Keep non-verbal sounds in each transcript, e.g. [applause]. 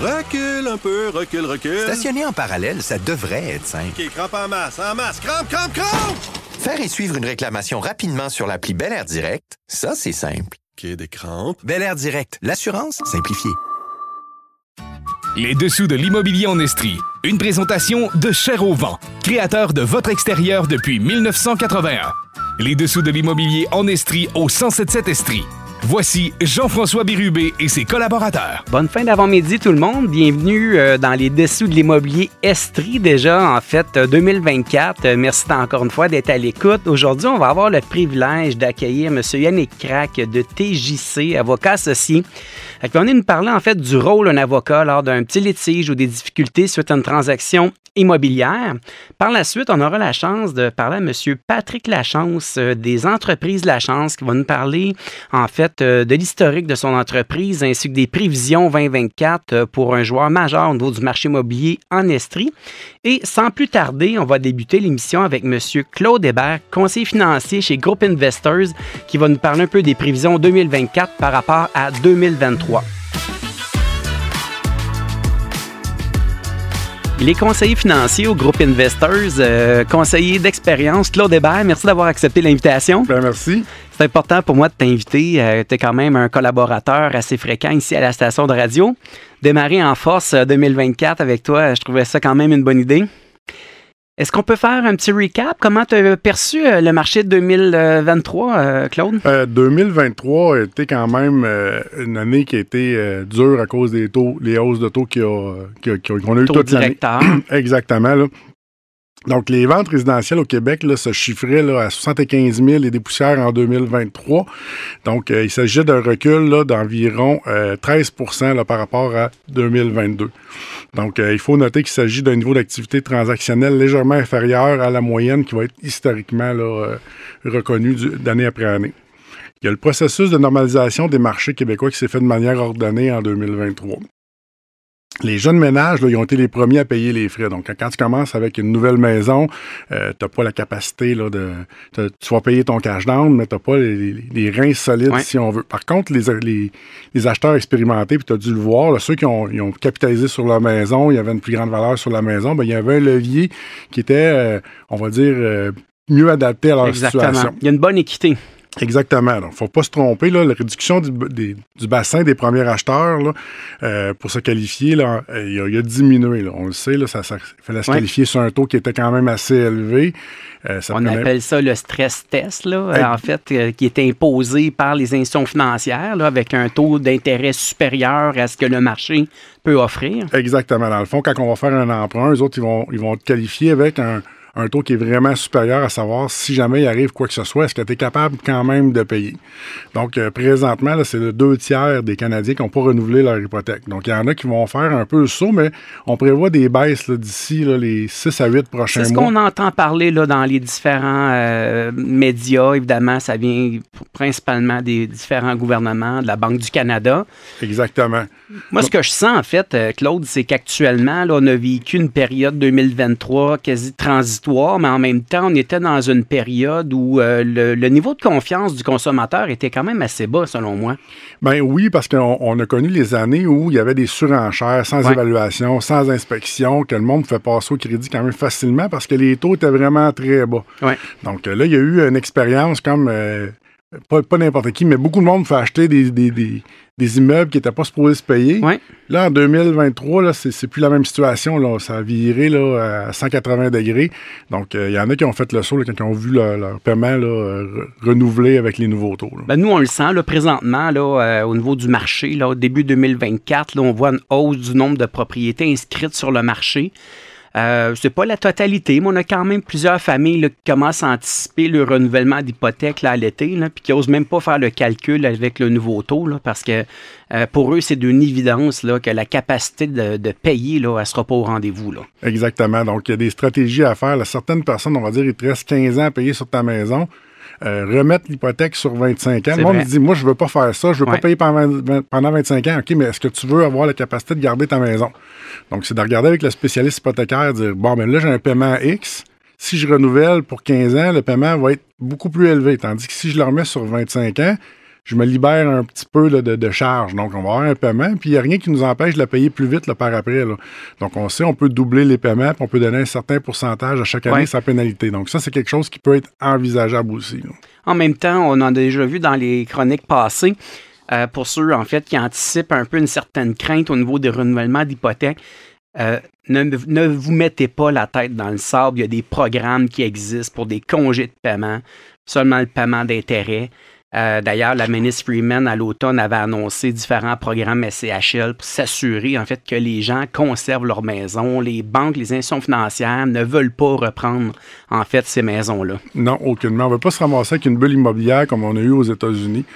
Recule un peu, recule, recule. Stationner en parallèle, ça devrait être simple. OK, crampe en masse, en masse, crampe, crampe, crampe! Faire et suivre une réclamation rapidement sur l'appli Bel Air Direct, ça, c'est simple. OK, des crampes. Bel Air Direct, l'assurance simplifiée. Les dessous de l'immobilier en Estrie. Une présentation de Cher au vent, créateur de votre extérieur depuis 1981. Les dessous de l'immobilier en Estrie au 1077 Estrie. Voici Jean-François Bérubé et ses collaborateurs. Bonne fin d'avant-midi tout le monde. Bienvenue euh, dans les dessous de l'immobilier Estrie déjà en fait euh, 2024. Euh, Merci encore une fois d'être à l'écoute. Aujourd'hui, on va avoir le privilège d'accueillir M. Yannick Crac de TJC, avocat associé. Qu'on est nous parler en fait du rôle d'un avocat lors d'un petit litige ou des difficultés suite à une transaction immobilière. Par la suite, on aura la chance de parler à M. Patrick Lachance euh, des entreprises Lachance qui va nous parler en fait euh, de l'historique de son entreprise ainsi que des prévisions 2024 euh, pour un joueur majeur au niveau du marché immobilier en Estrie. Et sans plus tarder, on va débuter l'émission avec M. Claude Hébert, conseiller financier chez Group Investors, qui va nous parler un peu des prévisions 2024 par rapport à 2023. Il est conseiller financier au groupe Investors, euh, conseiller d'expérience. Claude Hébert, merci d'avoir accepté l'invitation. Ben, merci. C'est important pour moi de t'inviter. Euh, tu es quand même un collaborateur assez fréquent ici à la station de radio. Démarrer en force euh, 2024 avec toi, je trouvais ça quand même une bonne idée. Est-ce qu'on peut faire un petit recap? Comment tu as perçu euh, le marché de 2023, euh, Claude? Euh, 2023 a été quand même euh, une année qui a été euh, dure à cause des taux, les hausses de taux y a- y a- qu'on a eu Taux toute l'année. directeur. [clears throat] Exactement. Là. Donc, les ventes résidentielles au Québec là, se chiffraient là, à 75 000 et des poussières en 2023. Donc, euh, il s'agit d'un recul d'environ euh, 13% là, par rapport à 2022. Donc, euh, il faut noter qu'il s'agit d'un niveau d'activité transactionnelle légèrement inférieur à la moyenne qui va être historiquement euh, reconnu du- d'année après année. Il y a le processus de normalisation des marchés québécois qui s'est fait de manière ordonnée en 2023 les jeunes ménages, là, ils ont été les premiers à payer les frais. Donc, quand tu commences avec une nouvelle maison, euh, tu n'as pas la capacité là, de. Tu vas payer ton cash down, mais tu n'as pas les, les- reins solides, Ouais. si on veut. Par contre, les, les, les acheteurs expérimentés, puis tu as dû le voir, là, ceux qui ont, ils ont capitalisé sur leur maison, il y avait une plus grande valeur sur la maison, ben, il y avait un levier qui était, euh, on va dire, euh, mieux adapté à leur Exactement. situation. Il y a une bonne équité. Exactement. Donc, faut pas se tromper. Là, la réduction du, des- du bassin des premiers acheteurs là, euh, pour se qualifier, là, euh, il, a, il a diminué. Là. On le sait, là, ça, ça il fallait se Ouais. qualifier sur un taux qui était quand même assez élevé. Euh, ça On prenait- appelle ça le stress test, là, Hey. en fait, euh, qui est imposé par les institutions financières là, avec un taux d'intérêt supérieur à ce que le marché peut offrir. Exactement. Dans le fond, quand on va faire un emprunt, eux autres, ils vont, ils vont te qualifier avec un, un taux qui est vraiment supérieur à savoir si jamais il arrive quoi que ce soit, est-ce que tu es capable quand même de payer? Donc, euh, présentement, là, c'est le deux tiers des Canadiens qui n'ont pas renouvelé leur hypothèque. Donc, il y en a qui vont faire un peu le saut, mais on prévoit des baisses là, d'ici là, les 6 à 8 prochains C'est ce mois. qu'on entend parler là, dans les différents euh, médias. Évidemment, ça vient principalement des différents gouvernements, de la Banque du Canada. Exactement. Moi, ce que je sens, en fait, euh, Claude, c'est qu'actuellement, là, on a vécu une période 2023 quasi transitoire, mais en même temps, on était dans une période où euh, le, le niveau de confiance du consommateur était quand même assez bas, selon moi. Ben oui, parce qu'on on a connu les années où il y avait des surenchères sans Ouais. évaluation, sans inspection, que le monde fait passer au crédit quand même facilement parce que les taux étaient vraiment très bas. Ouais. Donc euh, là, il y a eu une expérience comme, euh, pas, pas n'importe qui, mais beaucoup de monde fait acheter des, des, des- des immeubles qui n'étaient pas supposés se payer. Ouais. Là, en 2023, là, c'est, plus la même situation. Là. Ça a viré là, à 180 degrés. Donc, euh, il y en a qui ont fait le saut là, quand ils ont vu leur, leur paiement là, re- renouvelé avec les nouveaux taux. Ben, nous, on le sent là, présentement là, euh, au niveau du marché. Là, au début 2024, là, on voit une hausse du nombre de propriétés inscrites sur le marché. Euh, c'est pas la totalité, mais on a quand même plusieurs familles qui commencent à anticiper le renouvellement d'hypothèque à l'été, puis qui n'osent même pas faire le calcul avec le nouveau taux, parce que euh, pour eux, c'est d'une évidence que la capacité de, payer, là, elle sera pas au rendez-vous. Exactement. Donc, il y a des stratégies à faire. Certaines personnes, on va dire, il te reste 15 ans à payer sur ta maison. Euh, remettre l'hypothèque sur 25 ans. Le monde vrai. dit, moi, je veux pas faire ça, je veux Ouais. pas payer pendant, 20 pendant 25 ans. OK, mais est-ce que tu veux avoir la capacité de garder ta maison? Donc, c'est de regarder avec le spécialiste hypothécaire, dire, bon, ben là, j'ai un paiement X. Si je renouvelle pour 15 ans, le paiement va être beaucoup plus élevé. Tandis que si je le remets sur 25 ans, je me libère un petit peu là, de, de charge. Donc, on va avoir un paiement, puis il n'y a rien qui nous empêche de le payer plus vite là, par après. Là. Donc, on sait, on peut doubler les paiements, puis on peut donner un certain pourcentage à chaque année Ouais. sa pénalité. Donc, ça, c'est quelque chose qui peut être envisageable aussi. En même temps, on en a déjà vu dans les chroniques passées, euh, pour ceux en fait qui anticipent un peu une certaine crainte au niveau des renouvellements d'hypothèques, euh, ne, ne vous mettez pas la tête dans le sable. Il y a des programmes qui existent pour des congés de paiement, seulement le paiement d'intérêt. Euh, D'ailleurs, la ministre Freeman, à l'automne, avait annoncé différents programmes SCHL pour s'assurer, en fait, que les gens conservent leur maison. Les banques, les institutions financières ne veulent pas reprendre, en fait, ces maisons-là. Non, aucunement. On ne veut pas se ramasser avec une bulle immobilière comme on a eu aux États-Unis.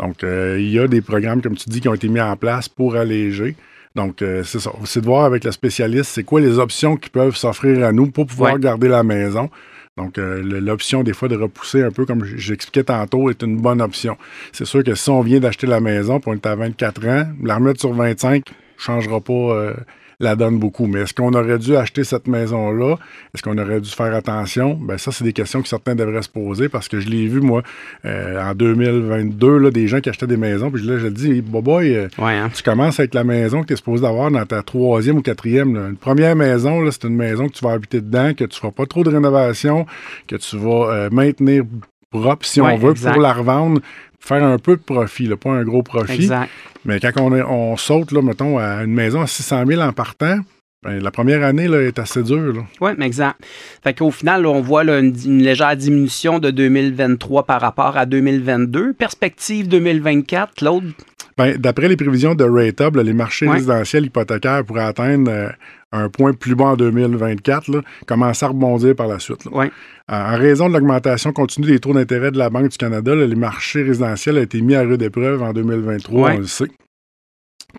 Donc, euh, il y a des programmes, comme tu dis, qui ont été mis en place pour alléger. Donc, euh, c'est ça. C'est de voir avec le spécialiste, c'est quoi les options qui peuvent s'offrir à nous pour pouvoir Ouais. garder la maison. Donc, euh, l'option, des fois, de repousser un peu, comme j'expliquais tantôt, est une bonne option. C'est sûr que si on vient d'acheter la maison, puis on est à 24 ans, la sur 25 ne changera pas euh, la donne beaucoup. Mais est-ce qu'on aurait dû acheter cette maison-là? Est-ce qu'on aurait dû faire attention? Ben ça, c'est des questions que certains devraient se poser parce que je l'ai vu, moi, euh, en 2022, là, des gens qui achetaient des maisons. Puis là, je le dis, boboy, euh, Ouais, hein? tu commences avec la maison que tu es supposé avoir dans ta troisième ou quatrième. là. Une première maison, là, c'est une maison que tu vas habiter dedans, que tu feras pas trop de rénovation, que tu vas euh, maintenir propre, si Ouais, on veut, exact. pour la revendre, faire un peu de profit, là, pas un gros profit. Exact. Mais quand on, est- on saute, là, mettons, à une maison à 600 000 en partant, ben, la première année là, est assez dure. Oui, exact. Fait qu'au final, là, on voit là, une, une légère diminution de 2023 par rapport à 2022. Perspective 2024, Claude? Ben, D'après les prévisions de là, les marchés Ouais. résidentiels hypothécaires pourraient atteindre euh, un point plus bas en 2024, là, commencer à rebondir par la suite. là. Ouais. En en raison de l'augmentation continue des taux d'intérêt de la Banque du Canada, là, les marchés résidentiels ont été mis à rude épreuve en 2023, Ouais. on le sait.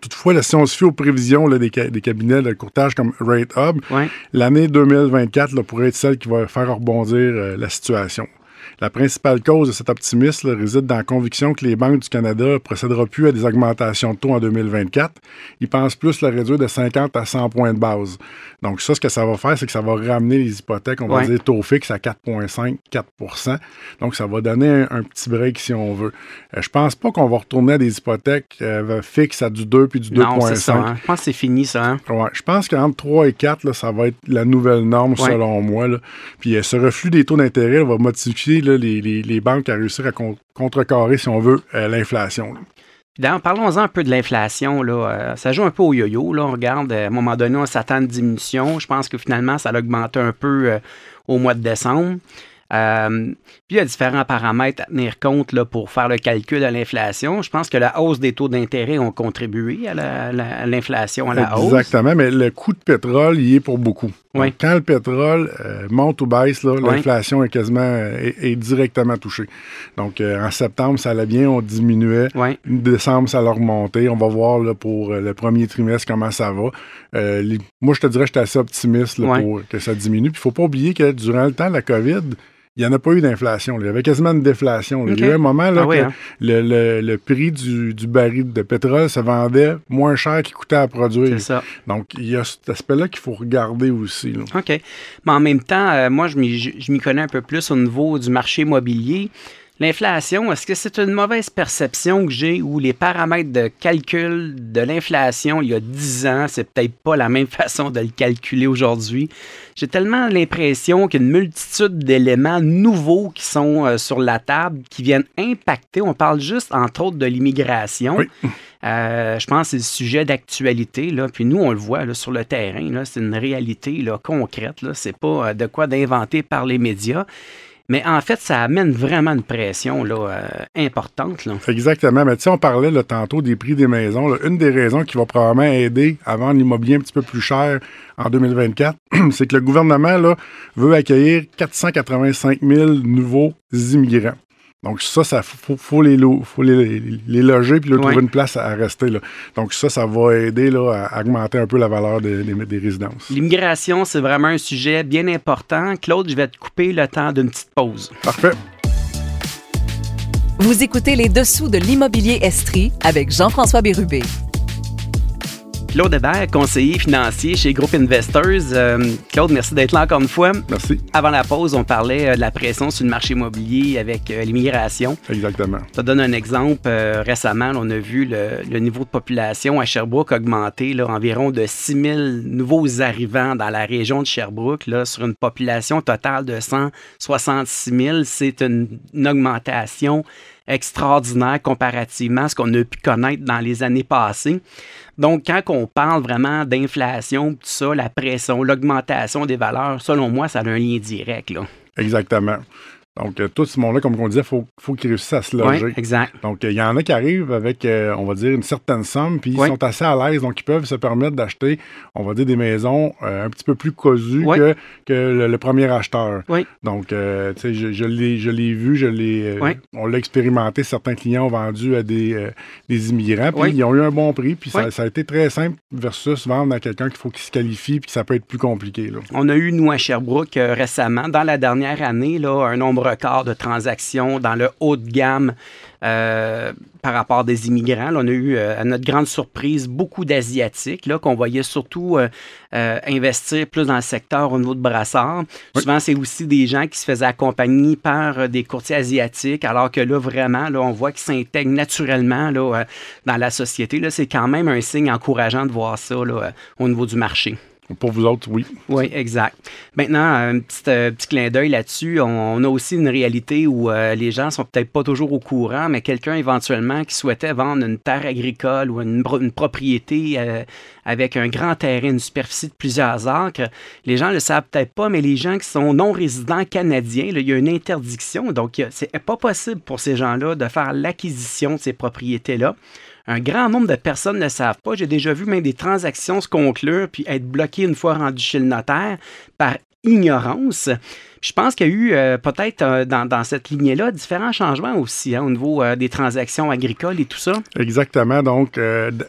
Toutefois, là, si on se fie aux prévisions là, des, ca- des cabinets de courtage comme RateHub, Ouais. l'année 2024 là, pourrait être celle qui va faire rebondir euh, la situation. La principale cause de cet optimisme réside dans la conviction que les banques du Canada ne procéderont plus à des augmentations de taux en 2024. Ils pensent plus le réduire de 50 à 100 points de base. Donc ça, ce que ça va faire, c'est que ça va ramener les hypothèques, on va Ouais. dire taux fixe à 4,5, 4% Donc ça va donner un, un petit break si on veut. Euh, je pense pas qu'on va retourner à des hypothèques euh, fixes à du 2 puis du 2,5. Non, c'est ça. hein. Je pense que c'est fini, ça. hein. Ouais, je pense qu'entre 3 et 4, là, ça va être la nouvelle norme Ouais. selon moi. là. Puis euh, ce reflux des taux d'intérêt va motiver là, les, les- les banques à réussir à con- contrecarrer, si on veut, euh, l'inflation. parlons-en un peu de l'inflation. Là. Euh, ça joue un peu au yo-yo. Là. On regarde, euh, à un moment donné, on s'attend à une diminution. Je pense que finalement, ça a augmenté un peu euh, au mois de décembre. Euh, puis il y a différents paramètres à tenir compte là, pour faire le calcul de l'inflation. Je pense que la hausse des taux d'intérêt ont contribué à l'inflation, à la hausse. Exactement, mais le coût de pétrole y est pour beaucoup. Donc, Oui. Quand le pétrole euh, monte ou baisse, là, Oui. l'inflation est quasiment est, est directement touchée. Donc euh, en septembre, ça allait bien, on diminuait. Oui, Décembre, ça a remonté. On va voir là, pour euh, le premier trimestre comment ça va. Euh, les- moi, je te dirais que j'étais assez optimiste là, pour que ça diminue. Puis il ne faut pas oublier que durant le temps de la COVID, il n'y en a pas eu d'inflation. Il y avait quasiment une déflation. Il y a eu un moment là, Ah oui, que hein? le, le- le prix du, du baril de pétrole se vendait moins cher qu'il coûtait à produire. c'est ça. Donc, il y a cet aspect-là qu'il faut regarder aussi. là. OK. Mais en même temps, euh, moi, je m'y je m'y connais un peu plus au niveau du marché immobilier. L'inflation, est-ce que c'est une mauvaise perception que j'ai où les paramètres de calcul de l'inflation il y a 10 ans, c'est peut-être pas la même [laughs] façon de le calculer aujourd'hui? J'ai tellement l'impression qu'il y a une multitude d'éléments nouveaux qui sont euh, sur la table, qui viennent impacter. On parle juste, entre autres, de l'immigration. Oui. Euh, je pense que c'est le sujet d'actualité. Là. Puis nous, on le voit là, sur le terrain. là. C'est une réalité là, concrète. Là. C'est pas euh, de quoi d'inventer par les médias. Mais en fait, ça amène vraiment une pression là, euh, importante. Là. Exactement. Mais tu sais, on parlait là, tantôt des prix des maisons. Une des raisons qui va probablement aider à vendre l'immobilier un petit peu plus cher en 2024, [clears throat] c'est que le gouvernement là, veut accueillir 485 000 nouveaux immigrants. Donc ça, ça faut, faut les, lo- faut les, les loger puis leur Ouais. trouver une place à rester. Là. Donc ça, ça va aider là, à augmenter un peu la valeur des, des- des résidences. L'immigration, c'est vraiment un sujet bien important. Claude, je vais te couper le temps d'une petite pause. Parfait. Vous écoutez les dessous de l'immobilier Estrie avec Jean-François Bérubé. Claude Hébert, conseiller financier chez Groupe Investors. Euh, Claude, merci d'être là encore une fois. Merci. Avant la pause, on parlait euh, de la pression sur le marché immobilier avec euh, l'immigration. Exactement. Je te donne un exemple. récemment, on a vu le, niveau de population à Sherbrooke augmenter là, environ de 6 000 nouveaux arrivants dans la région de Sherbrooke là, sur une population totale de 166 000. C'est une, une augmentation extraordinaire comparativement à ce qu'on a pu connaître dans les années passées. Donc, quand on parle vraiment d'inflation, tout ça, la pression, l'augmentation des valeurs, selon moi, ça a un lien direct. Là. Exactement. Donc, euh, tout ce monde-là, comme on disait, il faut, faut qu'ils réussissent à se loger. Oui, exact. Donc, il y en a qui arrivent avec, euh, on va dire, une certaine somme, puis ils sont assez à l'aise, donc ils peuvent se permettre d'acheter, on va dire, des maisons euh, un petit peu plus cossues que, que le, premier acheteur. Oui. Donc, tu sais, je, je l'ai vu, je l'ai, on l'a expérimenté, certains clients ont vendu à des, des immigrants, puis ils ont eu un bon prix, puis ça, ça, a été très simple versus vendre à quelqu'un qu'il faut qu'il se qualifie, puis ça peut être plus compliqué. Là. On a eu, nous, à Sherbrooke, récemment, dans la dernière année, là, un nombre record de transactions dans le haut de gamme euh, par rapport des immigrants. on a eu, euh, à notre grande surprise, beaucoup d'Asiatiques qu'on voyait surtout euh, investir plus dans le secteur au niveau de brassard. Souvent, c'est aussi des gens qui se faisaient accompagner par des courtiers asiatiques, alors que là, vraiment, là, on voit qu'ils s'intègrent naturellement là, dans la société. Là, c'est quand même un signe encourageant de voir ça là, au niveau du marché. Pour vous autres, oui. Oui, exact. Maintenant, un petit, euh, clin d'œil là-dessus. On, a aussi une réalité où euh, les gens sont peut-être pas toujours au courant, mais quelqu'un éventuellement qui souhaitait vendre une terre agricole ou une, propriété euh, avec un grand terrain, une superficie de plusieurs acres, les gens le savent peut-être pas, mais les gens qui sont non résidents canadiens, il y a une interdiction. Donc, c'est pas possible pour ces gens-là de faire l'acquisition de ces propriétés-là un grand nombre de personnes ne savent pas. J'ai déjà vu même des transactions se conclure puis être bloquées une fois rendues chez le notaire par ignorance. je pense qu'il y a eu euh, peut-être euh, dans, cette lignée-là différents changements aussi hein, au niveau euh, des transactions agricoles et tout ça. Exactement. Donc,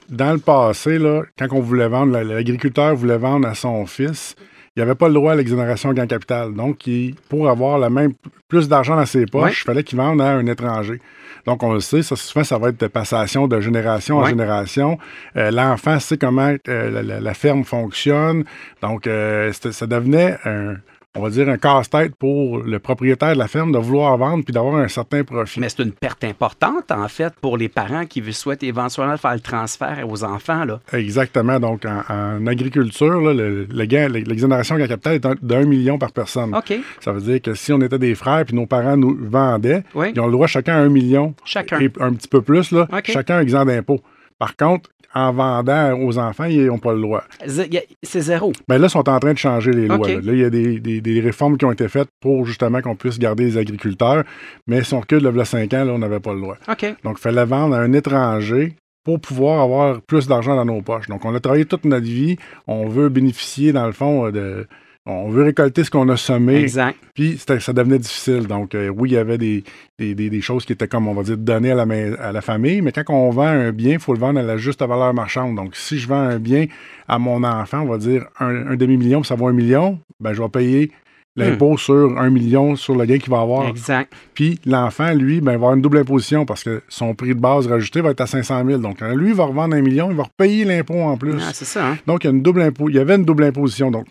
dans le passé, là, quand on voulait vendre, l'agriculteur voulait vendre à son fils, il avait pas le droit à l'exonération gain capital. Donc, pour avoir la même plus d'argent dans ses poches, il fallait qu'il vende à un étranger. Donc, on le sait, ça, souvent, ça va être de passation de génération en génération. Euh, l'enfant sait comment euh, la, ferme fonctionne. Donc, euh, ça devenait un, on va dire, un casse-tête pour le propriétaire de la ferme de vouloir vendre puis d'avoir un certain profit. Mais c'est une perte importante, en fait, pour les parents qui souhaitent éventuellement faire le transfert aux enfants. Là. Exactement. Donc, en, agriculture, l'exonération le, capital est d'un million par personne. OK. Ça veut dire que si on était des frères puis nos parents nous vendaient, ils ont le droit chacun à un million. Chacun. Et un petit peu plus, là, chacun exempt d'impôt. Par contre, en vendant aux enfants, ils n'ont pas le droit. C'est zéro. Mais ben là, ils sont en train de changer les lois. Là. il y a des, réformes qui ont été faites pour justement qu'on puisse garder les agriculteurs. Mais si on recule de 5 ans, là, on n'avait pas le droit. Donc, il fallait vendre à un étranger pour pouvoir avoir plus d'argent dans nos poches. Donc, on a travaillé toute notre vie. On veut bénéficier, dans le fond, de, on veut récolter ce qu'on a semé. Exact. Puis ça devenait difficile. Donc, euh, oui, il y avait des, des, choses qui étaient comme, on va dire, données à la, à la famille, mais quand on vend un bien, il faut le vendre à la juste valeur marchande. Donc, si je vends un bien à mon enfant, on va dire un, demi-million, ça vaut un million, ben, je vais payer l'impôt hmm. sur un million sur le gain qu'il va avoir. Exact. Puis l'enfant, lui, ben, va avoir une double imposition parce que son prix de base rajouté va être à 500 000. Donc, lui, il va revendre un million, il va repayer l'impôt en plus. Ah, c'est ça. Hein? Donc, il y, a une double il y avait une double imposition. Donc,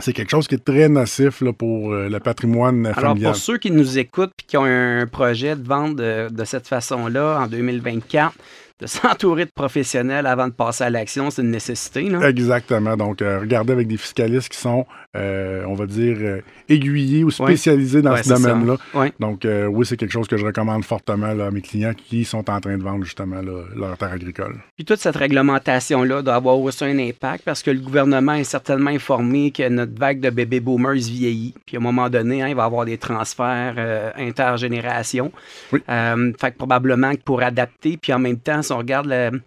c'est quelque chose qui est très nocif pour euh, le patrimoine Alors, familial. Alors, pour ceux qui nous écoutent et qui ont un projet de vente de cette façon-là en 2024, de [laughs] s'entourer de professionnels avant de passer à l'action, c'est une nécessité. Exactement. Donc, euh, regardez avec des fiscalistes qui sont, euh, on va dire, euh, aiguillés ou spécialisés dans ce domaine-là. Donc, oui, c'est quelque chose que je recommande fortement à mes clients qui sont en train de vendre justement leur terre agricole. Puis toute cette réglementation-là doit avoir aussi un impact parce que le gouvernement est certainement informé que notre vague de bébés boomers vieillit. Puis à un moment donné, hein, il va y avoir des transferts intergénérations. Oui. fait que probablement que pour adapter, puis en même temps, si on regarde le,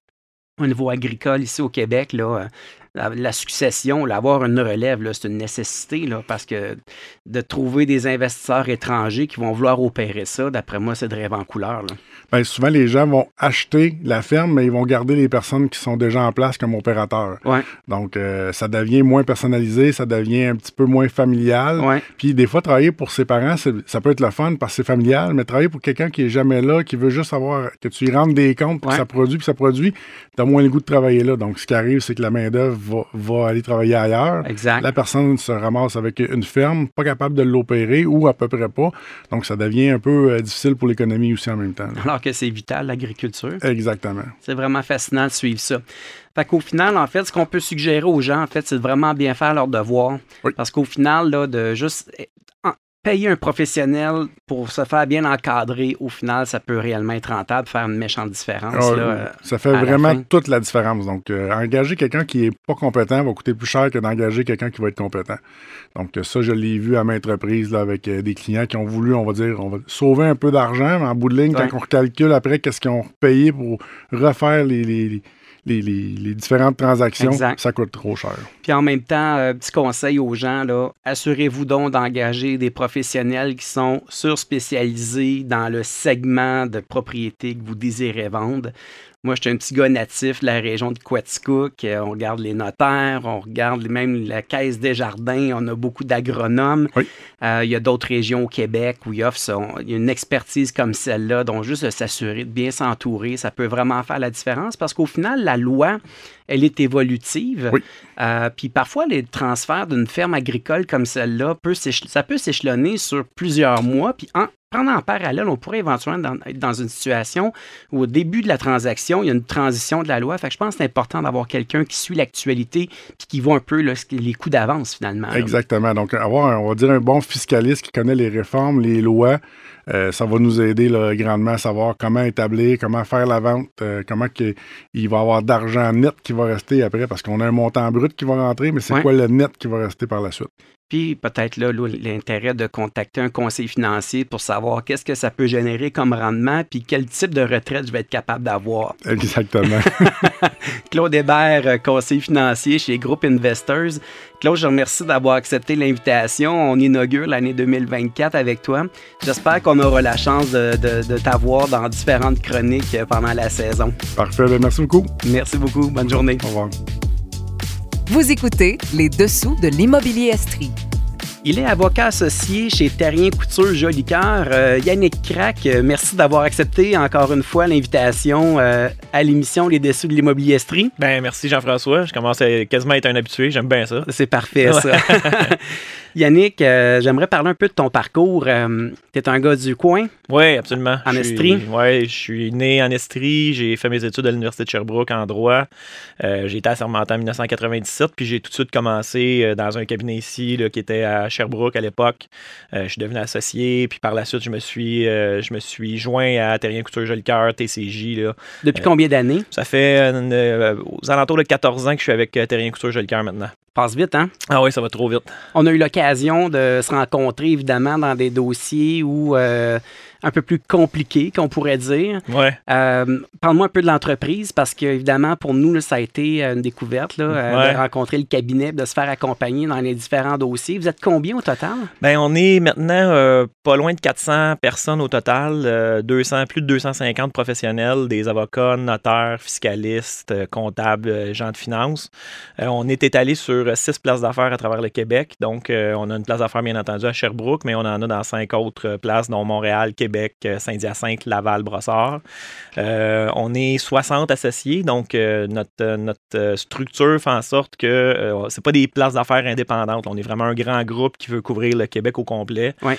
au niveau agricole ici au Québec, là, la, la succession, là, avoir une relève, c'est une nécessité là, parce que de trouver des investisseurs étrangers qui vont vouloir opérer ça, d'après moi, c'est de rêve en couleur. Là. Ben, souvent, les gens vont acheter la ferme, mais ils vont garder les personnes qui sont déjà en place comme opérateurs. Ouais. Donc, euh, ça devient moins personnalisé, ça devient un petit peu moins familial. Ouais. Puis, des fois, travailler pour ses parents, ça peut être le fun parce que c'est familial, mais travailler pour quelqu'un qui est jamais là, qui veut juste avoir que tu y rentres des comptes, puis Ouais. que ça produit, puis ça produit, t'as moins le goût de travailler là. Donc, ce qui arrive, c'est que la main-d'œuvre va, va aller travailler ailleurs. Exact. La personne se ramasse avec une ferme, pas capable de l'opérer ou à peu près pas. Donc, ça devient un peu euh, difficile pour l'économie aussi en même temps. là. Alors que c'est vital, l'agriculture. Exactement. C'est vraiment fascinant de suivre ça. Fait qu'au final, en fait, ce qu'on peut suggérer aux gens, en fait, c'est de vraiment bien faire leur devoir. Oui. Parce qu'au final, là, de juste payer un professionnel pour se faire bien encadrer, au final, ça peut réellement être rentable, faire une méchante différence. Ah, là, euh, ça fait vraiment toute la différence. Donc, euh, engager quelqu'un qui est pas compétent va coûter plus cher que d'engager quelqu'un qui va être compétent. Donc, ça, je l'ai vu à maintes reprises là, avec euh, des clients qui ont voulu, on va dire, on va sauver un peu d'argent, mais en bout de ligne, Ouais. quand on recalcule après qu'est-ce qu'ils ont payé pour refaire les, les, les, les- les différentes transactions, Exact. ça coûte trop cher. Puis en même temps, euh, petit conseil aux gens, assurez-vous donc d'engager des professionnels qui sont surspécialisés dans le segment de propriété que vous désirez vendre. Moi, je suis un petit gars natif de la région de Quaticook. Euh, On regarde les notaires, on regarde même la Caisse des Jardins. On a beaucoup d'agronomes. Oui. Euh, il y a d'autres régions au Québec où il offre ça. On- il y a une expertise comme celle-là, donc juste de s'assurer de bien s'entourer, ça peut vraiment faire la différence parce qu'au final, la loi, elle est évolutive. Oui. Euh, puis parfois, les transferts d'une ferme agricole comme celle-là, peut ça peut s'échelonner sur plusieurs mois. Puis en, prendre en parallèle, on pourrait éventuellement être dans une situation où au début de la transaction, il y a une transition de la loi. Fait que je pense que c'est important d'avoir quelqu'un qui suit l'actualité puis qui voit un peu là, les coups d'avance finalement. là. Exactement. Donc, avoir, un- on va dire, un bon fiscaliste qui connaît les réformes, les lois, euh, ça va nous aider là, grandement à savoir comment établir, comment faire la vente, euh, comment que- il va avoir d'argent net qui va rester après, parce qu'on a un montant brut qui va rentrer, mais c'est Ouais. quoi le net qui va rester par la suite? Puis peut-être là, l'intérêt de contacter un conseiller financier pour savoir qu'est-ce que ça peut générer comme rendement, puis quel type de retraite je vais être capable d'avoir. Exactement. [laughs] [laughs] Claude Hébert, euh, conseiller financier chez Groupe Investors. Claude, je remercie d'avoir accepté l'invitation. On inaugure l'année 2024 avec toi. J'espère qu'on aura la chance de, de- de t'avoir dans différentes chroniques euh, pendant la saison. Parfait. Ben, merci beaucoup. Merci beaucoup. Bonne journée. Au revoir. Vous écoutez Les Dessous de l'immobilier Estrie. Il est avocat associé chez Terrien Couture Jolicoeur. Euh, Yannick Crac, euh, merci d'avoir accepté encore une fois l'invitation euh, à l'émission Les Dessous de l'immobilier Estrie. Ben, merci Jean-François. Je commence à quasiment être un habitué. J'aime bien ça. C'est parfait, ça. [laughs] Yannick, euh, j'aimerais parler un peu de ton parcours. tu es un gars du coin. Oui, absolument. En Je suis- Estrie? Ouais, je suis né en Estrie. J'ai fait mes études à l'Université de Sherbrooke en droit. Euh, j'ai été assermenté en 1997, puis j'ai tout de suite commencé euh, dans un cabinet ici là, qui était à Sherbrooke à l'époque. Euh, je suis devenu associé, puis par la suite, je me suis, euh, je me suis joint à Terrien Couture Jolicoeur, TCJ. Là. Depuis Euh, combien d'années? Ça fait euh, aux alentours de 14 ans que je suis avec euh, Terrien Couture Jolicoeur maintenant. Passe vite, hein? Ah oui, ça va trop vite. On a eu l'occasion de se rencontrer, évidemment, dans des dossiers où euh, un peu plus compliqués, qu'on pourrait dire. Ouais. Euh, Parle-moi un peu de l'entreprise, parce que, évidemment, pour nous, là, ça a été euh, une découverte là, euh, Ouais. de rencontrer le cabinet, de se faire accompagner dans les différents dossiers. Vous êtes combien au total? Ben, on est maintenant euh, pas loin de 400 personnes au total, euh, 200, plus de 250 professionnels, des avocats, notaires, fiscalistes, comptables, gens de finance. Euh, on est étalé sur six places d'affaires à travers le Québec. Donc, on a une place d'affaires, bien entendu, à Sherbrooke, mais on en a dans cinq autres places, dont Montréal, Québec, euh, Saint-Hyacinthe, Laval, Brossard. Euh, on est 60 associés, donc euh, notre, euh, notre structure fait en sorte que euh, c'est pas des places d'affaires indépendantes. On est vraiment un grand groupe qui veut couvrir le Québec au complet. Ouais.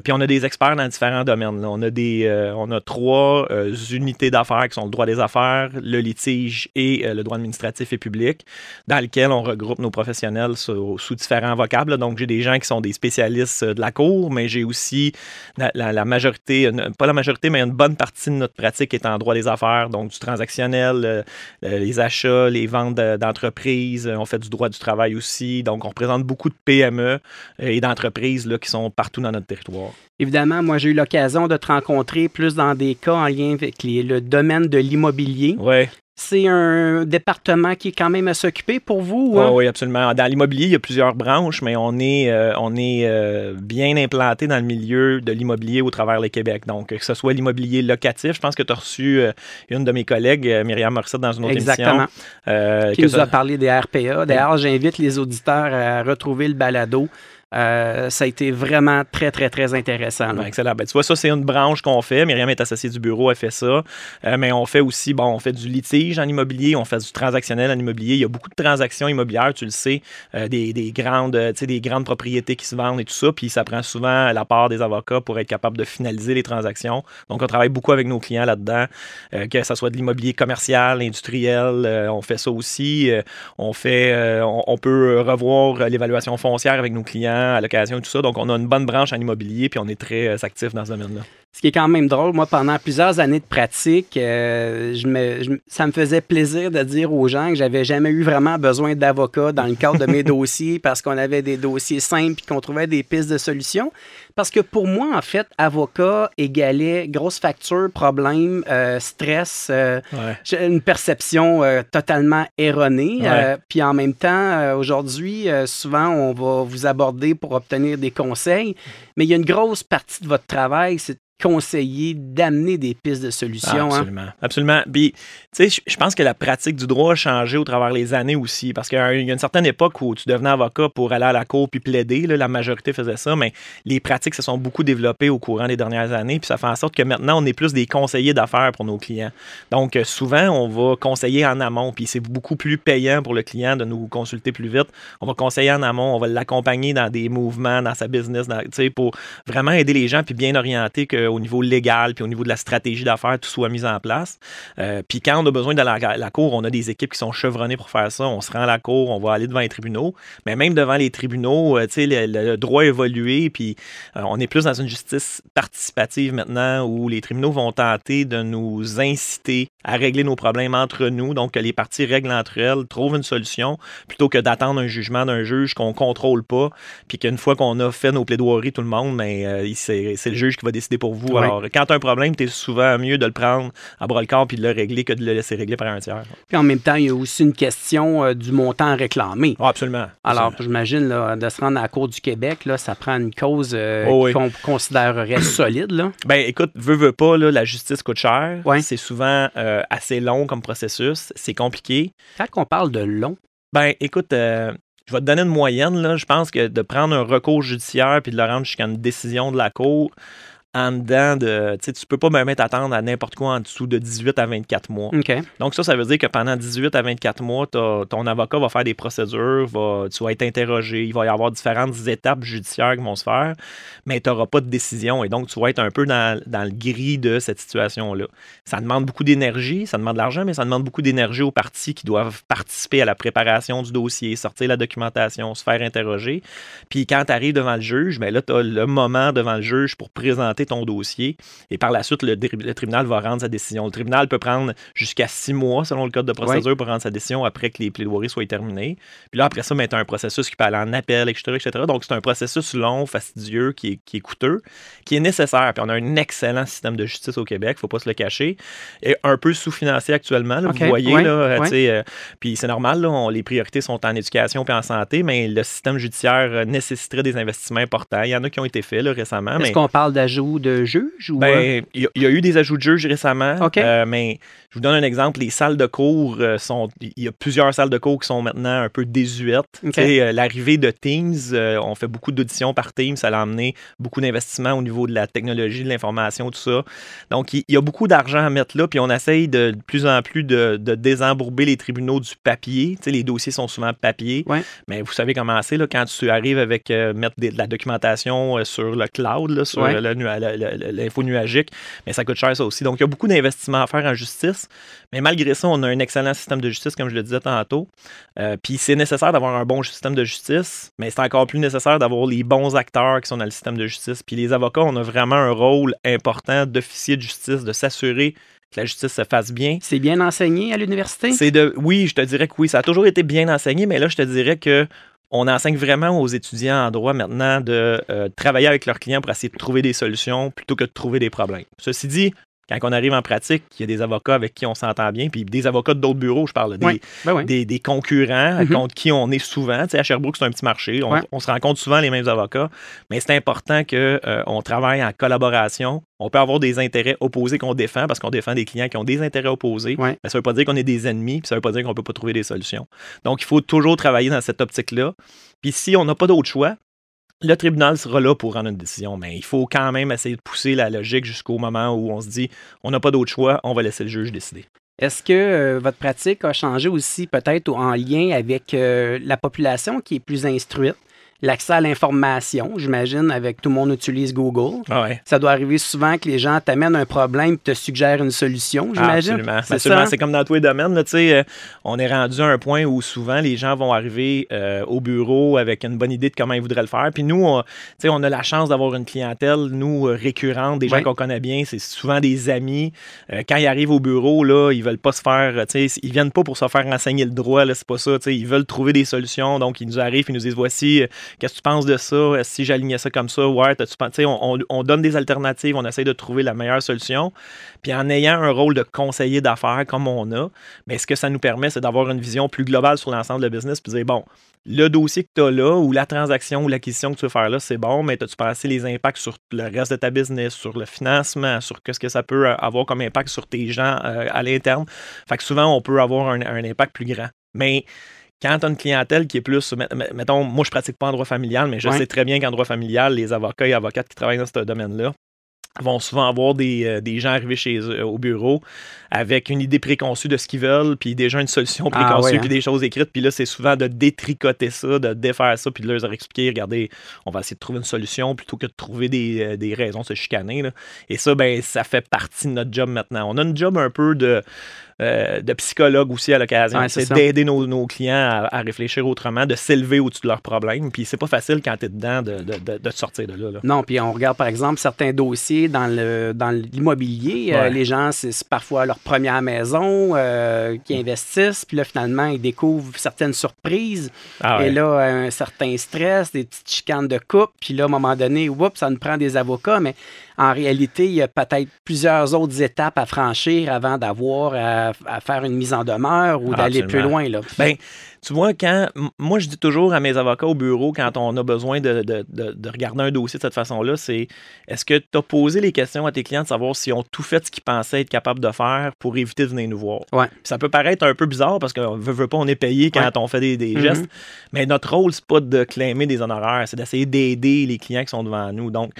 Puis on a des experts dans différents domaines. là. On a des, on a trois unités d'affaires qui sont le droit des affaires, le litige et le droit administratif et public, dans lequel on regroupe nos professionnels sous, sous différents vocables. là. Donc j'ai des gens qui sont des spécialistes de la cour, mais j'ai aussi la, la- la majorité, une- pas la majorité, mais une bonne partie de notre pratique est en droit des affaires, donc du transactionnel, euh, euh, les achats, les ventes de- d'entreprises. Euh, On fait du droit du travail aussi. Donc, on représente beaucoup de PME et d'entreprises qui sont partout dans notre territoire. Évidemment, moi, j'ai eu l'occasion de te rencontrer plus dans des cas en lien avec les- le domaine de l'immobilier. Ouais. C'est un département qui est quand même à s'occuper pour vous? Ah hein? oui, absolument. Dans l'immobilier, il y a plusieurs branches, mais on est, euh, on est euh, bien implanté dans le milieu de l'immobilier au travers le Québec. Donc, que ce soit l'immobilier locatif, je pense que tu as reçu euh, une de mes collègues, Myriam Morissette, dans une autre Exactement. émission. Qui nous ça- a parlé des RPA. D'ailleurs, j'invite les auditeurs à retrouver le balado. Euh, ça a été vraiment très, très, très intéressant. Ouais, excellent. Ben, tu vois, ça, c'est une branche qu'on fait. Myriam est associée du bureau, elle fait ça. Euh, mais on fait aussi, bon, on fait du litige en immobilier, on fait du transactionnel en immobilier. Il y a beaucoup de transactions immobilières, tu le sais, euh, des, des grandes, des grandes propriétés qui se vendent et tout ça. Puis ça prend souvent la part des avocats pour être capable de finaliser les transactions. Donc, on travaille beaucoup avec nos clients là-dedans, euh, que ce soit de l'immobilier commercial, industriel. on fait ça aussi. On fait, on, peut revoir l'évaluation foncière avec nos clients à l'occasion et tout ça. Donc, on a une bonne branche en immobilier, puis on est très euh, actif dans ce domaine-là. Ce qui est quand même drôle, moi, pendant plusieurs années de pratique, euh, je me, je me- ça me faisait plaisir de dire aux gens que j'avais jamais eu vraiment besoin d'avocat dans le cadre de mes [laughs] dossiers parce qu'on avait des dossiers simples et qu'on trouvait des pistes de solutions. Parce que pour moi, en fait, avocat égalait grosse facture, problème, euh, stress, euh, Ouais. une perception totalement erronée. Ouais. Puis en même temps, aujourd'hui, souvent, on va vous aborder pour obtenir des conseils, mais il y a une grosse partie de votre travail, c'est conseiller, d'amener des pistes de solutions. hein. absolument. Absolument. Puis, tu sais, je- pense que la pratique du droit a changé au travers les années aussi. Parce qu'il y a une certaine époque où tu devenais avocat pour aller à la cour puis plaider. la majorité faisait ça, mais les pratiques se sont beaucoup développées au courant des dernières années. Puis ça fait en sorte que maintenant, on est plus des conseillers d'affaires pour nos clients. Donc, euh, souvent, on va conseiller en amont. Puis c'est beaucoup plus payant pour le client de nous consulter plus vite. On va conseiller en amont, on va l'accompagner dans des mouvements, dans sa business, tu sais, pour vraiment aider les gens puis bien orienter qu'au niveau légal puis au niveau de la stratégie d'affaires, tout soit mis en place. Euh, puis quand on a besoin de la, la cour, on a des équipes qui sont chevronnées pour faire ça. On se rend à la cour, on va aller devant les tribunaux. Mais même devant les tribunaux, euh, le, le droit a évolué. Puis euh, on est plus dans une justice participative maintenant où les tribunaux vont tenter de nous inciter à régler nos problèmes entre nous. Donc que les parties règlent entre elles, trouvent une solution plutôt que d'attendre un jugement d'un juge qu'on contrôle pas. Puis qu'une fois qu'on a fait nos plaidoiries, tout le monde, mais euh, c'est le juge qui va décider pour vous. Alors, quand tu as un problème, tu es souvent mieux de le prendre à bras le corps puis de le régler que de le laisser régler par un tiers. Puis en même temps, il y a aussi une question euh, du montant réclamé. Ah, absolument. Alors, j'imagine, de se rendre à la Cour du Québec, là, ça prend une cause euh, Oh oui. qu'on considérerait [coughs] solide. Là. Ben, écoute, veux, veux pas, là, la justice coûte cher. C'est souvent euh, assez long comme processus. C'est compliqué. Quand on parle de long, Ben, écoute, je vais te donner une moyenne. Là. Je pense que de prendre un recours judiciaire puis de le rendre jusqu'à une décision de la Cour, en dedans de. Tu tu peux pas me mettre à attendre à n'importe quoi en dessous de 18 à 24 mois. Donc, ça, ça veut dire que pendant 18 à 24 mois, ton avocat va faire des procédures, va, tu vas être interrogé, il va y avoir différentes étapes judiciaires qui vont se faire, mais tu n'auras pas de décision. Et donc, tu vas être un peu dans, dans le gris de cette situation-là. Ça demande beaucoup d'énergie, ça demande de l'argent, mais ça demande beaucoup d'énergie aux parties qui doivent participer à la préparation du dossier, sortir la documentation, se faire interroger. Puis, quand tu arrives devant le juge, ben là, tu as le moment devant le juge pour présenter ton dossier. Et par la suite, le, tribunal va rendre sa décision. Le tribunal peut prendre jusqu'à six mois, selon le code de procédure, pour rendre sa décision après que les plaidoiries soient terminées. Puis là, après ça, tu as un processus qui peut aller en appel, etc. etc. Donc, c'est un processus long, fastidieux, qui est, qui est coûteux, qui est nécessaire. Puis on a un excellent système de justice au Québec, faut pas se le cacher. Et un peu sous-financé actuellement, là, vous voyez. là, euh, sais, euh, puis c'est normal, là, on- les priorités sont en éducation puis en santé, mais le système judiciaire euh, nécessiterait des investissements importants. Il y en a qui ont été faits là, récemment. Est-ce mais... qu'on parle d'ajout de juge ou. euh, Ben, il y, a- il y a eu des ajouts de juges récemment, euh, mais je vous donne un exemple. Les salles de cours euh, sont. Il y a plusieurs salles de cours qui sont maintenant un peu désuètes. L'arrivée de Teams, on fait beaucoup d'auditions par Teams, ça a amené beaucoup d'investissements au niveau de la technologie, de l'information, tout ça. Donc, il y a beaucoup d'argent à mettre là, puis on essaye de, de plus en plus de, de désembourber les tribunaux du papier. Les dossiers sont souvent papier, Ouais. mais vous savez comment c'est quand tu arrives avec euh, mettre des- de la documentation euh, sur le cloud, là, sur Ouais. le nua- le- le- le- l'info nuagique, mais ça coûte cher ça aussi. Donc, il y a beaucoup d'investissements à faire en justice, mais malgré ça, on a un excellent système de justice, comme je le disais tantôt. Euh, puis c'est nécessaire d'avoir un bon système de justice, mais c'est encore plus nécessaire d'avoir les bons acteurs qui sont dans le système de justice. Puis les avocats, on a vraiment un rôle important d'officier de justice, de s'assurer que la justice se fasse bien. C'est bien enseigné à l'université? C'est de oui, je te dirais que oui, ça a toujours été bien enseigné, mais là je te dirais que on enseigne vraiment aux étudiants en droit maintenant de euh, travailler avec leurs clients pour essayer de trouver des solutions plutôt que de trouver des problèmes. Ceci dit, quand on arrive en pratique, il y a des avocats avec qui on s'entend bien, puis des avocats d'autres bureaux, je parle, des, Oui, ben oui. des, des concurrents Mhm. contre qui on est souvent. Tu sais, à Sherbrooke, c'est un petit marché. On, Ouais. on se rencontre souvent les mêmes avocats, mais c'est important qu'on travaille en collaboration. On peut avoir des intérêts opposés qu'on défend parce qu'on défend des clients qui ont des intérêts opposés. Ouais. Mais ça ne veut pas dire qu'on est des ennemis, puis ça ne veut pas dire qu'on ne peut pas trouver des solutions. Donc, il faut toujours travailler dans cette optique-là. Puis si on n'a pas d'autre choix, le tribunal sera là pour rendre une décision, mais il faut quand même essayer de pousser la logique jusqu'au moment où on se dit on n'a pas d'autre choix, on va laisser le juge décider. Est-ce que euh, votre pratique a changé aussi peut-être en lien avec euh, la population qui est plus instruite? L'accès à l'information, j'imagine, avec tout le monde utilise Google. Ah ouais. Ça doit arriver souvent que les gens t'amènent un problème et te suggèrent une solution, Ah, j'imagine. absolument. Ça? C'est comme dans tous les domaines. Là, euh, on est rendu à un point où souvent les gens vont arriver euh, au bureau avec une bonne idée de comment ils voudraient le faire. Puis nous, on, on a la chance d'avoir une clientèle, nous, récurrente, des gens qu'on connaît bien. C'est souvent des amis. Euh, quand ils arrivent au bureau, là, ils veulent pas se faire. Ils viennent pas pour se faire enseigner le droit. C'est pas ça. Ils veulent trouver des solutions. Donc, ils nous arrivent et nous disent voici, qu'est-ce que tu penses de ça? Si j'alignais ça comme ça, ouais, tu on, on- on donne des alternatives, on essaie de trouver la meilleure solution. Puis en ayant un rôle de conseiller d'affaires comme on a, mais ce que ça nous permet, c'est d'avoir une vision plus globale sur l'ensemble de business, puis dire, bon, le dossier que tu as là, ou la transaction ou l'acquisition que tu veux faire là, c'est bon, mais as-tu pensé les impacts sur le reste de ta business, sur le financement, sur qu'est-ce que ça peut euh, avoir comme impact sur tes gens euh, à l'interne? Fait que souvent, on peut avoir un, un impact plus grand. Mais quand tu as une clientèle qui est plus, met- met- mettons, moi je pratique pas en droit familial, mais je Ouais. sais très bien qu'en droit familial, les avocats et avocates qui travaillent dans ce domaine-là vont souvent avoir des, euh, des gens arrivés chez eux au bureau avec une idée préconçue de ce qu'ils veulent, puis déjà une solution Ah préconçue, ouais, hein? puis des choses écrites. Puis là, c'est souvent de détricoter ça, de défaire ça, puis de leur expliquer, regardez, on va essayer de trouver une solution plutôt que de trouver des, euh, des raisons de se chicaner. là. Et ça, ben, ça fait partie de notre job maintenant. On a une job un peu de, euh, de psychologue aussi à l'occasion. Ouais, c'est d'aider nos, nos clients à, à réfléchir autrement, de s'élever au-dessus de leurs problèmes. Puis c'est pas facile quand tu es dedans de, de, de- sortir de là. là. Non, puis on regarde par exemple certains dossiers dans le dans l'immobilier. euh, les gens, c'est parfois leur première maison euh, qui investissent, puis là finalement ils découvrent certaines surprises. Ah ouais. Et là, un certain stress, des petites chicanes de couple, puis là, à un moment donné, oups, ça nous prend des avocats, mais en réalité, il y a peut-être plusieurs autres étapes à franchir avant d'avoir à, à faire une mise en demeure ou d'aller plus loin. Là. Ben, tu vois, quand moi je dis toujours à mes avocats au bureau, quand on a besoin de, de- de- de regarder un dossier de cette façon-là, c'est est-ce que tu as posé les questions à tes clients de savoir s'ils ont tout fait ce qu'ils pensaient être capables de faire pour éviter de venir nous voir? Ouais. Ça peut paraître un peu bizarre parce qu'on veut, veut pas, on est payé quand Ouais. on fait des, des Mhm. gestes, mais notre rôle, c'est pas de claimer des honoraires, c'est d'essayer d'aider les clients qui sont devant nous. Donc,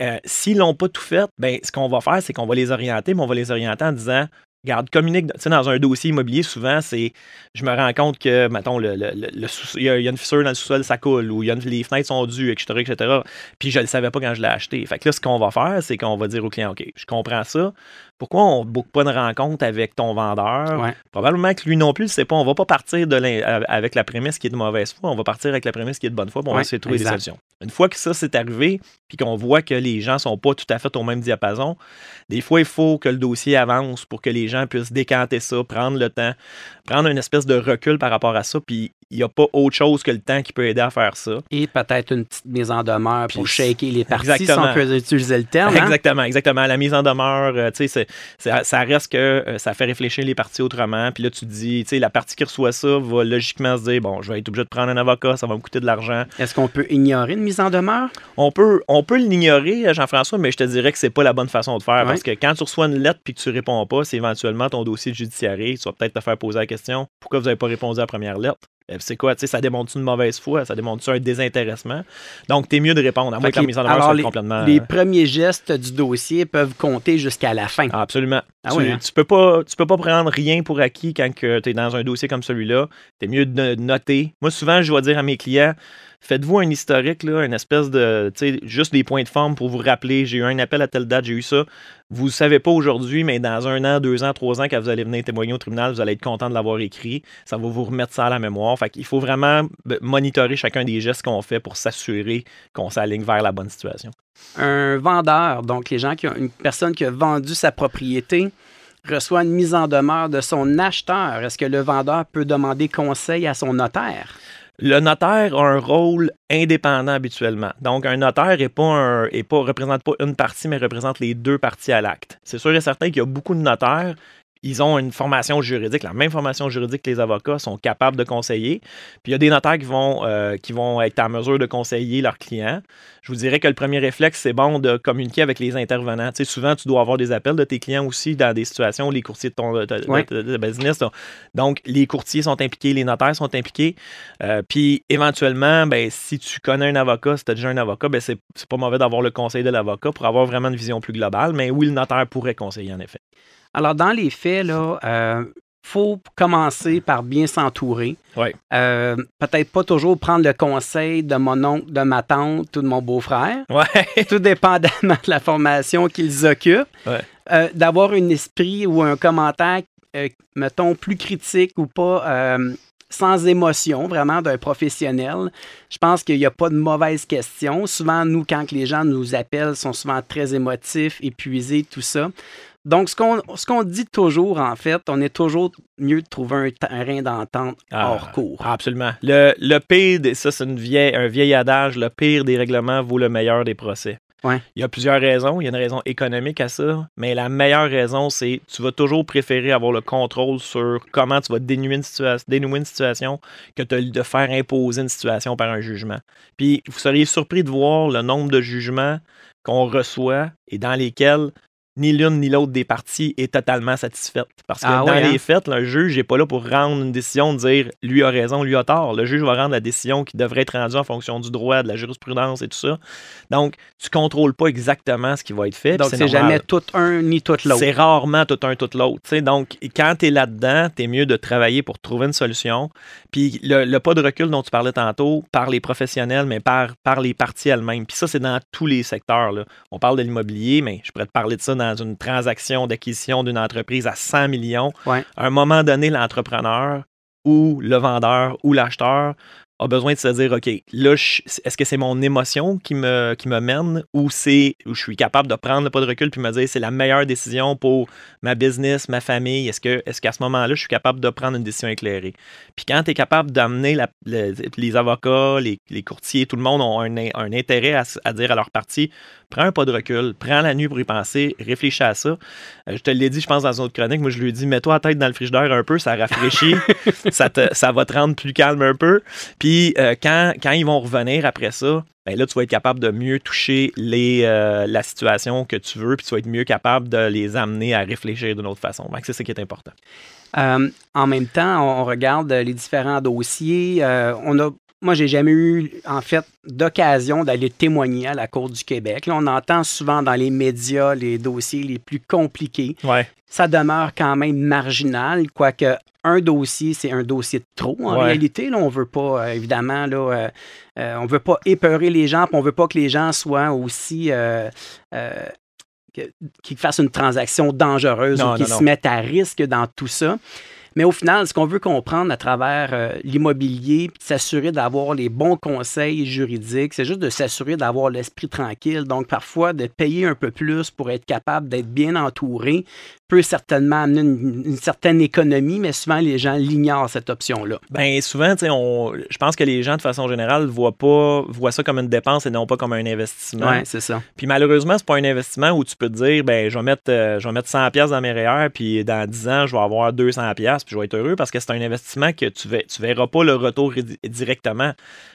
euh, s'ils l'ont pas tout fait, ben, ce qu'on va faire, c'est qu'on va les orienter, mais on va les orienter en disant Regarde, communique. Tu sais, dans un dossier immobilier, souvent, c'est. Je me rends compte que, mettons, le, le- le- il y, a il y a une fissure dans le sous-sol, ça coule, ou il y a une- les fenêtres sont dues, etc., etc. Puis je ne le savais pas quand je l'ai acheté. Fait que là, ce qu'on va faire, c'est qu'on va dire au client OK, je comprends ça. Pourquoi on ne boucle pas une rencontre avec ton vendeur? Ouais. Probablement que lui non plus, c'est pas. On va pas partir de l'in- avec la prémisse qui est de mauvaise foi, on va partir avec la prémisse qui est de bonne foi, puis on va essayer de trouver exact. des solutions. Une fois que ça c'est arrivé, puis qu'on voit que les gens sont pas tout à fait au même diapason, des fois, il faut que le dossier avance pour que les gens puissent décanter ça, prendre le temps, prendre une espèce de recul par rapport à ça, puis il n'y a pas autre chose que le temps qui peut aider à faire ça. Et peut-être une petite mise en demeure pour shaker les parties, si Exactement. on peut utiliser le terme. hein? Exactement, exactement. La mise en demeure, euh, tu sais, ça reste que euh, ça fait réfléchir les parties autrement. Puis là, tu te dis, tu sais, la partie qui reçoit ça va logiquement se dire, bon, je vais être obligé de prendre un avocat, ça va me coûter de l'argent. Est-ce qu'on peut ignorer une mise en demeure? On peut, on peut l'ignorer, euh, Jean-François, mais je te dirais que c'est pas la bonne façon de faire Ouais. parce que quand tu reçois une lettre puis que tu réponds pas, c'est éventuellement ton dossier judiciaire. Tu vas peut-être te faire poser la question pourquoi vous n'avez pas répondu à la première lettre? C'est quoi, tu sais, ça démontre une mauvaise foi, ça démontre un désintéressement? Donc, t'es mieux de répondre, à moins que la mise en demeure soit les- complètement. Les euh, premiers gestes du dossier peuvent compter jusqu'à la fin. Ah, absolument. Ah tu, oui, hein? tu peux pas, tu peux pas prendre rien pour acquis quand tu es dans un dossier comme celui-là. Tu es mieux de noter. Moi, souvent, je dois dire à mes clients faites-vous un historique, là, une espèce de. Juste des points de forme pour vous rappeler j'ai eu un appel à telle date, j'ai eu ça. Vous ne savez pas aujourd'hui, mais dans un an, deux ans, trois ans, quand vous allez venir témoigner au tribunal, vous allez être content de l'avoir écrit. Ça va vous remettre ça à la mémoire. Fait qu'il faut vraiment ben, monitorer chacun des gestes qu'on fait pour s'assurer qu'on s'aligne vers la bonne situation. Un vendeur, donc les gens qui ont une personne qui a vendu sa propriété, reçoit une mise en demeure de son acheteur. Est-ce que le vendeur peut demander conseil à son notaire? Le notaire a un rôle indépendant habituellement. Donc, un notaire est pas, représente pas une partie, mais représente les deux parties à l'acte. C'est sûr et certain qu'il y a beaucoup de notaires ils ont une formation juridique, la même formation juridique que les avocats, sont capables de conseiller. Puis il y a des notaires qui vont, euh, qui vont être en mesure de conseiller leurs clients. Je vous dirais que le premier réflexe, c'est bon de communiquer avec les intervenants. Tu sais, souvent, tu dois avoir des appels de tes clients aussi dans des situations où les courtiers de ton de, business. Donc, les courtiers sont impliqués, les notaires sont impliqués. Euh, puis, éventuellement, ben, si tu connais un avocat, si tu as déjà un avocat, ben, c'est pas mauvais d'avoir le conseil de l'avocat pour avoir vraiment une vision plus globale. Mais oui, le notaire pourrait conseiller, en effet. Alors, dans les faits, là, euh, faut commencer par bien s'entourer. Euh, peut-être pas toujours prendre le conseil de mon oncle, de ma tante ou de mon beau-frère. Ouais. [laughs] Tout dépendamment de la formation qu'ils occupent. Euh, d'avoir un esprit ou un commentaire, mettons, plus critique ou pas sans émotion, vraiment, d'un professionnel. Je pense qu'il n'y a pas de mauvaise question. Souvent, nous, quand les gens nous appellent, sont souvent très émotifs, épuisés, tout ça. Donc, ce qu'on ce qu'on dit toujours, en fait, on est toujours mieux de trouver un terrain d'entente ah, hors cours. Absolument. Le, le pire, ça, c'est un vieil adage, le pire des règlements vaut le meilleur des procès. Ouais. Il y a plusieurs raisons. Il y a une raison économique à ça, mais la meilleure raison, c'est tu vas toujours préférer avoir le contrôle sur comment tu vas dénouer une, dénouer une situation que de faire imposer une situation par un jugement. Puis, vous seriez surpris de voir le nombre de jugements qu'on reçoit et dans lesquels ni l'une ni l'autre des parties est totalement satisfaite. Parce que ah dans les hein? faits, le juge n'est pas là pour rendre une décision, dire lui a raison, lui a tort. Le juge va rendre la décision qui devrait être rendue en fonction du droit, de la jurisprudence et tout ça. Donc, tu contrôles pas exactement ce qui va être fait. Donc, c'est jamais tout un ni tout l'autre. C'est rarement tout un, tout l'autre. Donc, quand tu es là-dedans, tu es mieux de travailler pour trouver une solution. Puis, le, pas de recul dont tu parlais tantôt, par les professionnels, mais par, par les parties elles-mêmes. Puis ça, c'est dans tous les secteurs. Là. On parle de l'immobilier, mais je pourrais te parler de ça dans dans une transaction d'acquisition d'une entreprise à 100 millions, à un moment donné, l'entrepreneur ou le vendeur ou l'acheteur a besoin de se dire, OK, là, est-ce que c'est mon émotion qui me, qui me mène ou c'est où je suis capable de prendre le pas de recul puis me dire c'est la meilleure décision pour ma business, ma famille? Est-ce que est-ce qu'à ce, moment-là, je suis capable de prendre une décision éclairée? Puis quand tu es capable d'amener les avocats, les, courtiers, tout le monde ont un, un intérêt à, à, dire à leur partie, prends un pas de recul, prends la nuit pour y penser, réfléchis à ça. Euh, je te l'ai dit, je pense, dans une autre chronique. Moi, je lui ai dit, mets-toi la tête dans le frigidaire un peu, ça rafraîchit, [laughs] ça, ça va te rendre plus calme un peu. Puis euh, quand, quand ils vont revenir après ça, ben là, tu vas être capable de mieux toucher les, euh, la situation que tu veux, puis tu vas être mieux capable de les amener à réfléchir d'une autre façon. Donc, c'est ça qui est important. en même temps, on regarde les différents dossiers. on a moi, j'ai jamais eu, en fait, d'occasion d'aller témoigner à la Cour du Québec. Là, on entend souvent dans les médias les dossiers les plus compliqués. Ouais. Ça demeure quand même marginal, quoique un dossier, c'est un dossier de trop. En réalité, là, on veut pas, euh, évidemment, là, euh, euh, on veut pas épeurer les gens, puis on veut pas que les gens soient aussi qu'ils fassent une transaction dangereuse ou qu'ils se mettent à risque dans tout ça. Mais au final, ce qu'on veut comprendre à travers euh, l'immobilier, s'assurer d'avoir les bons conseils juridiques, c'est juste de s'assurer d'avoir l'esprit tranquille. Donc, parfois, de payer un peu plus pour être capable d'être bien entouré, peut certainement amener une, certaine économie, mais souvent les gens l'ignorent cette option-là. Bien, souvent, on, je pense que les gens, de façon générale, voient pas voient ça comme une dépense et non pas comme un investissement. Oui, c'est ça. Puis malheureusement, c'est pas un investissement où tu peux te dire, ben, je vais mettre, euh, je vais mettre 100 pièces dans mes REER, puis dans 10 ans, je vais avoir 200 pièces, puis je vais être heureux parce que c'est un investissement que tu ne tu verras pas le retour directement.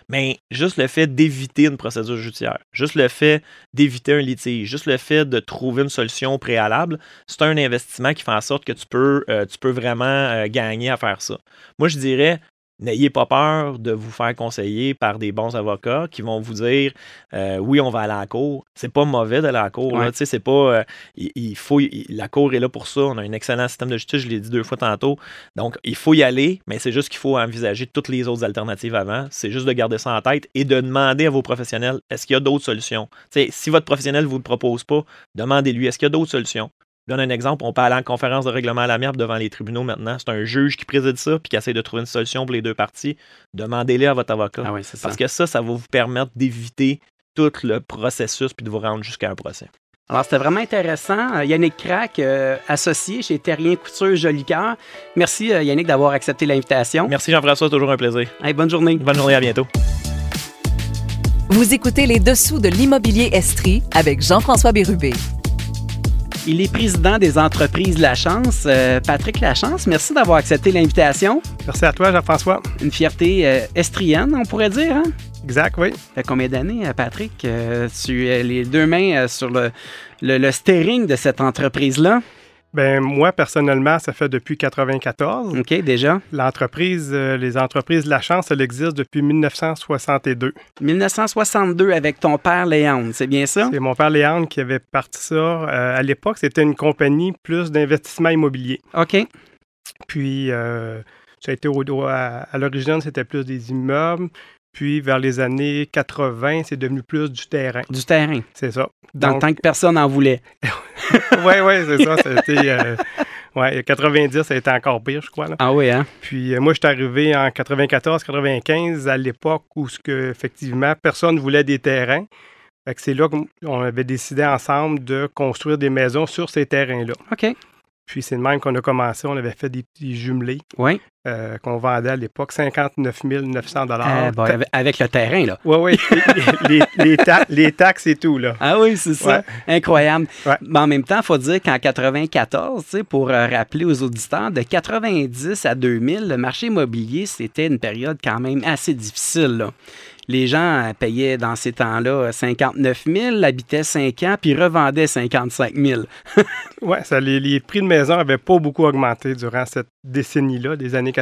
Mais juste le fait d'éviter une procédure judiciaire, juste le fait d'éviter un litige, juste le fait de trouver une solution préalable, c'est un investissement qui fait en sorte que tu peux, euh, vraiment euh, gagner à faire ça. Moi, je dirais, N'ayez pas peur de vous faire conseiller par des bons avocats qui vont vous dire euh, oui, on va aller à la cour. C'est pas mauvais d'aller à la cour. C'est pas. Euh, il, faut, la cour est là pour ça. On a un excellent système de justice, je l'ai dit deux fois tantôt. Donc, il faut y aller, mais c'est juste qu'il faut envisager toutes les autres alternatives avant. C'est juste de garder ça en tête et de demander à vos professionnels est-ce qu'il y a d'autres solutions? si votre professionnel ne vous le propose pas, demandez-lui est-ce qu'il y a d'autres solutions? Donne un exemple, on peut aller en conférence de règlement à l'amiable devant les tribunaux maintenant. C'est un juge qui préside ça puis qui essaie de trouver une solution pour les deux parties. Demandez-les à votre avocat. Ah Parce que ça, ça va vous permettre d'éviter tout le processus puis de vous rendre jusqu'à un procès. Alors, c'était vraiment intéressant. Euh, Yannick Crac, euh, associé chez Terrien Couture Jolicoeur. Merci, euh, Yannick, d'avoir accepté l'invitation. Merci Jean-François, toujours un plaisir. Hey, bonne journée. Bonne journée, à bientôt. Vous écoutez les dessous de l'immobilier Estrie avec Jean-François Bérubé. Il est président des entreprises La Chance. Euh, Patrick Lachance, merci d'avoir accepté l'invitation. Merci à toi, Jean-François. Une fierté euh, estrienne, on pourrait dire. Hein? Exact, oui. Ça fait combien d'années, euh, Patrick? Euh, tu as les deux mains sur le, le, le steering de cette entreprise-là? Ben moi, personnellement, ça fait depuis 94. OK, déjà? L'entreprise, euh, les entreprises de la chance, elle existe depuis 1962. 1962 avec ton père Léon, c'est bien ça? C'est mon père Léandre qui avait parti ça. Euh, à l'époque, c'était une compagnie plus d'investissement immobilier. OK. Puis, euh, ça a été au, au- à, à l'origine, c'était plus des immeubles. Puis, vers les années 80, c'est devenu plus du terrain. Du terrain. C'est ça. Dans le temps que personne n'en voulait. [laughs] Oui, oui, c'est ça. C'était, euh, ouais, 90, ça a été encore pire, je crois. là. Ah oui, hein? Puis euh, moi, je suis arrivé en 94-95 à l'époque où ce que, effectivement, personne voulait des terrains. Fait que c'est là qu'on avait décidé ensemble de construire des maisons sur ces terrains-là. OK. Puis c'est de même qu'on a commencé. On avait fait des petits jumelés Oui. Euh, qu'on vendait à l'époque 59 900 Euh, bon, avec- le terrain, là. Oui, oui. les, les, ta- les taxes et tout, là. Ah oui, c'est ça. Incroyable. Ouais. Mais en même temps, il faut dire qu'en 94, tu sais, pour euh, rappeler aux auditeurs, de 90 à 2000, le marché immobilier, c'était une période quand même assez difficile. là. Les gens euh, payaient dans ces temps-là euh, 59 000, habitaient 5 ans, puis revendaient 55 000. Oui, les, les prix de maison n'avaient pas beaucoup augmenté durant cette décennie-là, des années 90.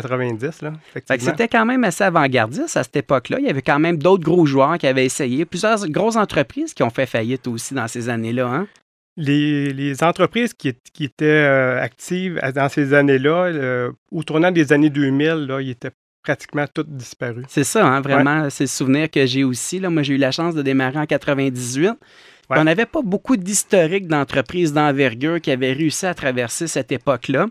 Là, Fait que effectivement. c'était quand même assez avant-gardiste à cette époque-là. Il y avait quand même d'autres gros joueurs qui avaient essayé. Plusieurs grosses entreprises qui ont fait faillite aussi dans ces années-là. Hein? Les, les entreprises qui, étaient euh, actives dans ces années-là, euh, au tournant des années 2000, là, ils étaient pratiquement toutes disparus. C'est ça, hein, vraiment, c'est le souvenir que j'ai aussi. Là. Moi, j'ai eu la chance de démarrer en 98. Ouais. On n'avait pas beaucoup d'historique d'entreprises d'envergure qui avaient réussi à traverser cette époque-là.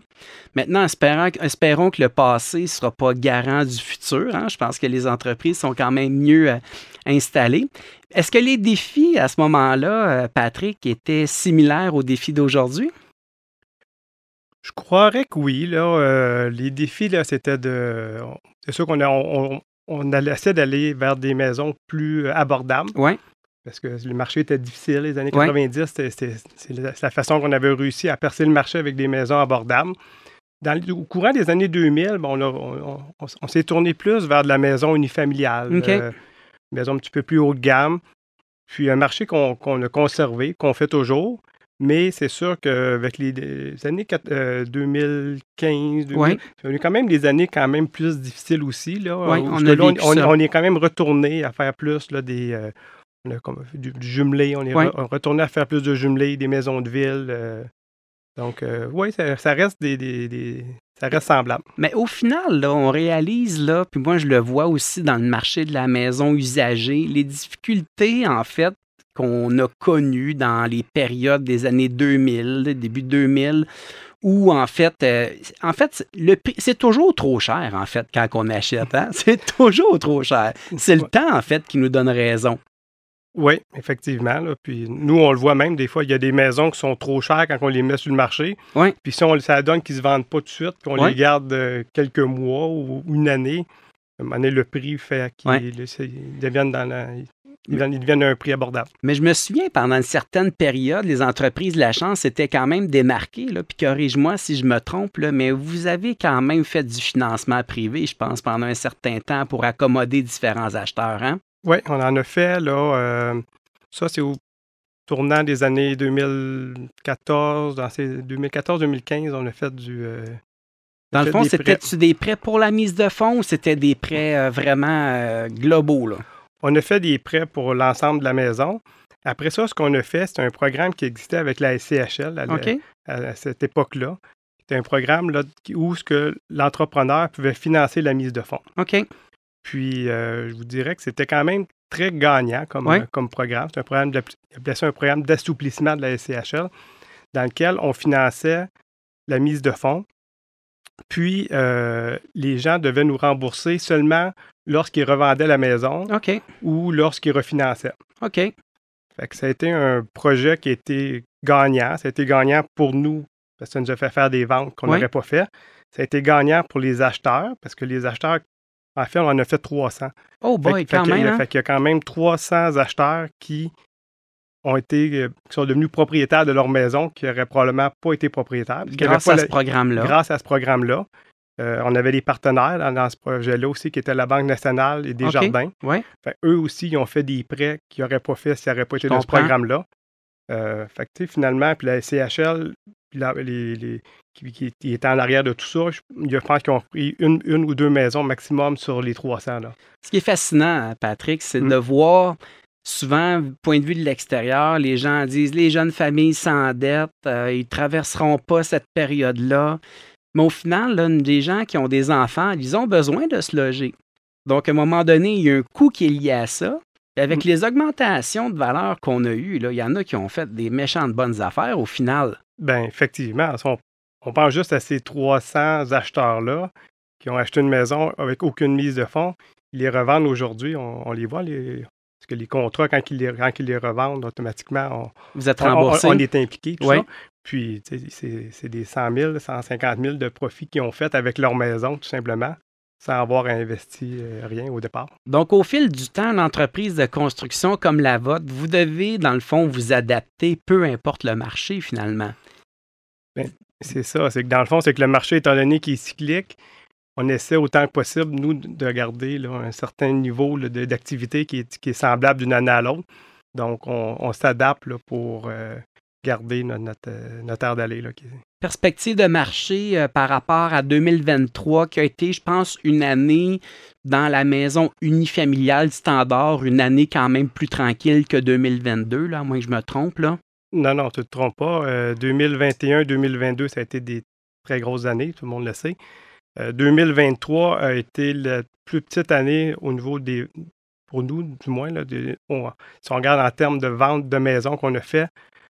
Maintenant, espérons, espérons que le passé ne sera pas garant du futur. hein. Je pense que les entreprises sont quand même mieux euh, installées. Est-ce que les défis à ce moment-là, euh, Patrick, étaient similaires aux défis d'aujourd'hui? Je croirais que oui. Là, euh, les défis, là, c'était de. C'est sûr qu'on a, on, on- on allait- essaie d'aller vers des maisons plus abordables Oui. Parce que le marché était difficile. Les années Ouais. 90, c'était- c'était- c'est la, façon qu'on avait réussi à percer le marché avec des maisons abordables. Dans, au courant des années 2000, bon, on, s'est tourné plus vers de la maison unifamiliale. OK. euh, maison un petit peu plus haut de gamme. Puis un marché qu'on a conservé, qu'on fait toujours. Mais c'est sûr qu'avec les, les années quat- euh, 2015, 2000, Ouais. on a eu quand même des années quand même plus difficiles aussi. Là, Ouais, on a là, on est quand même retourné à faire plus là, des. euh, on a comme fait du, du jumelé, on est Ouais. re- retourné à faire plus de jumelés, des maisons de ville. euh, donc, oui, ça, ça reste des, des- des- ça reste semblable. Mais au final, là, on réalise, là, puis moi je le vois aussi dans le marché de la maison usagée, les difficultés, en fait, qu'on a connues dans les périodes des années 2000, le début 2000, où en fait, euh, en fait, le prix, c'est toujours trop cher, en fait, quand on achète. hein. [laughs] C'est toujours trop cher. C'est le temps, en fait, qui nous donne raison. Oui, effectivement. là. Puis nous, on le voit même, des fois, il y a des maisons qui sont trop chères quand on les met sur le marché. Ouais. Puis si on, ça donne qu'ils ne se vendent pas tout de suite, qu'on Ouais. les garde euh, quelques mois ou une année, à un moment donné, le prix fait qu'ils deviennent dans la- ils deviennent, ils deviennent un prix abordable. Mais je me souviens, pendant une certaine période, les entreprises de la chance étaient quand même démarquées. Là, puis corrige-moi si je me trompe, là, mais vous avez quand même fait du financement privé, je pense, pendant un certain temps pour accommoder différents acheteurs. Hein? Oui, on en a fait, là. euh, ça, c'est au tournant des années 2014, dans ces 2014-2015, on a fait du... euh, Dans le fond, c'était-tu des prêts pour la mise de fonds ou c'était des prêts euh, vraiment globaux? Là? On a fait des prêts pour l'ensemble de la maison. Après ça, ce qu'on a fait, c'est un programme qui existait avec la SCHL à, cette époque-là. C'était un programme là, où l'entrepreneur pouvait financer la mise de fonds. OK. Puis, euh, je vous dirais que c'était quand même très gagnant comme, euh, comme programme. C'est un programme, ça un d'assouplissement de la SCHL, dans lequel on finançait la mise de fonds. Puis, euh, les gens devaient nous rembourser seulement lorsqu'ils revendaient la maison ou lorsqu'ils refinançaient. OK. Fait que ça a été un projet qui a été gagnant. Ça a été gagnant pour nous parce que ça nous a fait faire des ventes qu'on Oui. n'aurait pas fait. Ça a été gagnant pour les acheteurs parce que les acheteurs, en fait, on en a fait 300. Oh boy, fait quand qu'il y a- même. hein? fait qu'il y a quand même 300 acheteurs qui ont été, euh, qui sont devenus propriétaires de leur maison, qui n'auraient probablement pas été propriétaires. Grâce à ce programme-là. Grâce à ce programme-là. Euh, on avait des partenaires dans, dans ce projet-là aussi, qui étaient la Banque nationale et des jardins. Ouais. Fait, eux aussi, ils ont fait des prêts qu'ils n'auraient pas fait s'ils n'auraient pas été dans ce programme-là. Euh, fait que, finalement, puis la CHL, la- les, les- qui, qui- en arrière de tout ça, je, je pense qu'ils ont pris une, une ou deux maisons maximum sur les 300. Là. Ce qui est fascinant, Patrick, c'est Mm. de voir souvent, point de vue de l'extérieur, les gens disent les jeunes familles s'endettent, euh, ils ne traverseront pas cette période-là. Mais au final, là, les gens qui ont des enfants, ils ont besoin de se loger. Donc, à un moment donné, il y a un coût qui est lié à ça. Avec les augmentations de valeur qu'on a eues, là, il y en a qui ont fait des méchantes bonnes affaires au final. Ben effectivement, on, on pense juste à ces 300 acheteurs-là qui ont acheté une maison avec aucune mise de fonds. Ils les revendent aujourd'hui, on, on les voit, les, parce que les contrats, quand ils les, quand ils les revendent, automatiquement, Vous êtes on, on- remboursé. on est impliqué. tout Oui. ça. Puis, c'est des 100 000, 150 000 de profits qu'ils ont fait avec leur maison, tout simplement, sans avoir investi euh, rien au départ. Donc, au fil du temps, une entreprise de construction comme la vôtre, vous devez, dans le fond, vous adapter, peu importe le marché, finalement. C'est ça. C'est que dans le fond, c'est que le marché, étant donné qu'il est cyclique, on essaie autant que possible, nous, de garder un certain niveau d'activité qui est, qui est semblable d'une année à l'autre. Donc, on, s'adapte pour euh, garder notre, notre, euh, notre aire d'aller. Perspective de marché euh, par rapport à 2023, qui a été, je pense, une année dans la maison unifamiliale standard, une année quand même plus tranquille que 2022, là, à moins que je me trompe. Là. Non, non, tu ne te trompes pas. Euh, 2021-2022, ça a été des très grosses années, tout le monde le sait. Euh, 2023 a été la plus petite année au niveau des. Pour nous, du moins, là, si on regarde en termes de vente de maisons qu'on a fait,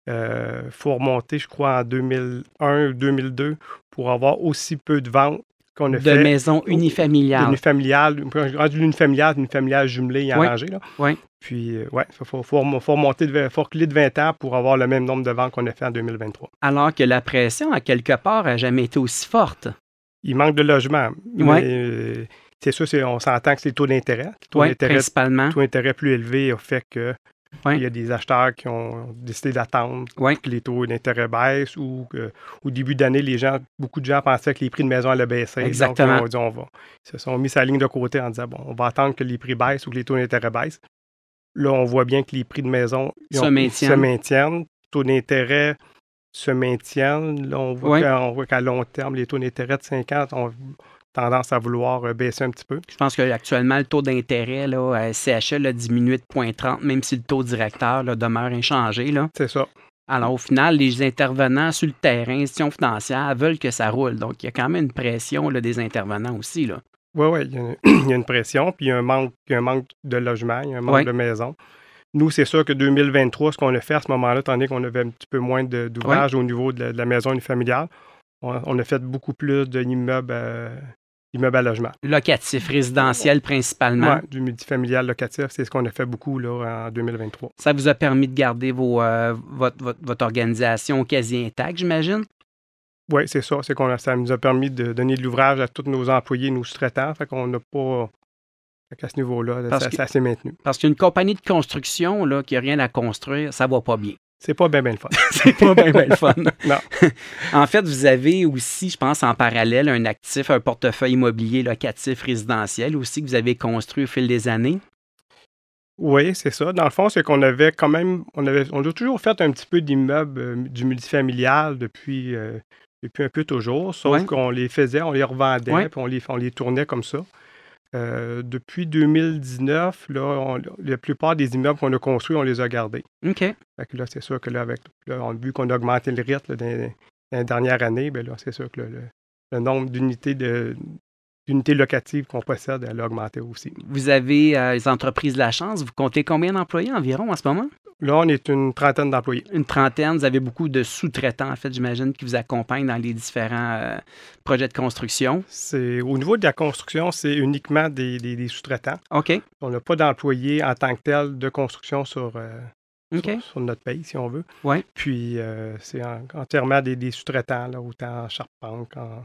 il faut remonter, je crois, en 2001 ou 2002 pour avoir aussi peu de ventes qu'on a De fait. maison unifamiliale. Unifamiliale, rendu unifamiliale, une familiale jumelée et Oui. arrangée. Là. Oui. Puis, euh, ouais, il faut, faut, remonter, de, faut reculer de 20 ans pour avoir le même nombre de ventes qu'on a fait en 2023. Alors que la pression, à quelque part, n'a jamais été aussi forte. Il manque de logement. Mais euh, c'est sûr, on s'entend que c'est les taux d'intérêt. Le taux Oui, d'intérêt principalement. taux d'intérêt plus élevé a fait que Ouais. il y a des acheteurs qui ont décidé d'attendre Ouais. que les taux d'intérêt baissent ou que, au début d'année, les gens, beaucoup de gens pensaient que les prix de maison allaient baisser. Exactement. Donc, ils ont dit, on va. Ils se sont mis sa ligne de côté en disant, bon, on va attendre que les prix baissent ou que les taux d'intérêt baissent. Là, on voit bien que les prix de maison ils Se ont- maintiennent. se maintiennent. Taux d'intérêt se maintiennent. Là, on voit Ouais. qu'à- on long terme, les taux d'intérêt de 50 ont tendance à vouloir euh, baisser un petit peu? Je pense qu'actuellement, le taux d'intérêt à CHL a diminué de 0,30, même si le taux directeur là, demeure inchangé. C'est ça. Alors, au final, les intervenants sur le terrain, institutions financières, veulent que ça roule. Donc, il y a quand même une pression là, des intervenants aussi. Là. Oui, oui, il y, a- [clears throat] il y a une pression, puis il y a un manque, il y a un manque de logement, il y a un manque Ouais. de maisons. Nous, c'est sûr que 2023, ce qu'on a fait à ce moment-là, donné qu'on avait un petit peu moins d'ouvrages au niveau de la, de la maison unifamiliale, on, on a fait beaucoup plus d'immeubles d'immeubles à logement. Locatif, résidentiel principalement. Ouais, du multifamilial locatif, c'est ce qu'on a fait beaucoup là, en 2023. Ça vous a permis de garder vos, euh, votre, votre- votre organisation quasi intacte, j'imagine? Oui, c'est ça. C'est qu'on a- ça nous a permis de donner de l'ouvrage à tous nos employés, nos sous-traitants. Fait qu'on n'a pas. Qu'à ce niveau-là, ça, s'est maintenu. Parce qu'une compagnie de construction là, qui n'a rien à construire, ça va pas bien. C'est pas bien, bien le fun. [laughs] C'est pas bien, bien le fun. [laughs] Non. [laughs] en fait, vous avez aussi, je pense, en parallèle, un actif, un portefeuille immobilier locatif résidentiel aussi que vous avez construit au fil des années. Oui, c'est ça. Dans le fond, c'est qu'on avait quand même, on avait, on a toujours fait un petit peu d'immeubles euh, du multifamilial depuis, euh, depuis un peu toujours, sauf Ouais. qu'on les faisait, on les revendait, Ouais. puis on les, on les tournait comme ça. Euh, depuis 2019, là, on- la plupart des immeubles qu'on a construits, on les a gardés. OK. Fait que là, c'est sûr que là, avec, là, on a vu qu'on a augmenté le rythme là, dans, dans les dernières années, ben là, c'est sûr que le nombre d'unités de d'unités locatives qu'on possède, elle a augmenté aussi. Vous avez euh, les entreprises de la chance. Vous comptez combien d'employés environ en ce moment? Là, on est une trentaine d'employés. Une trentaine. Vous avez beaucoup de sous-traitants, en fait, j'imagine, qui vous accompagnent dans les différents euh, projets de construction. C'est au niveau de la construction, c'est uniquement des, des- des sous-traitants. OK. On n'a pas d'employés en tant que tel de construction sur, euh, OK. sur, sur notre pays, si on veut. Ouais. Puis, c'est en- entièrement des, des sous-traitants, autant en charpente qu'en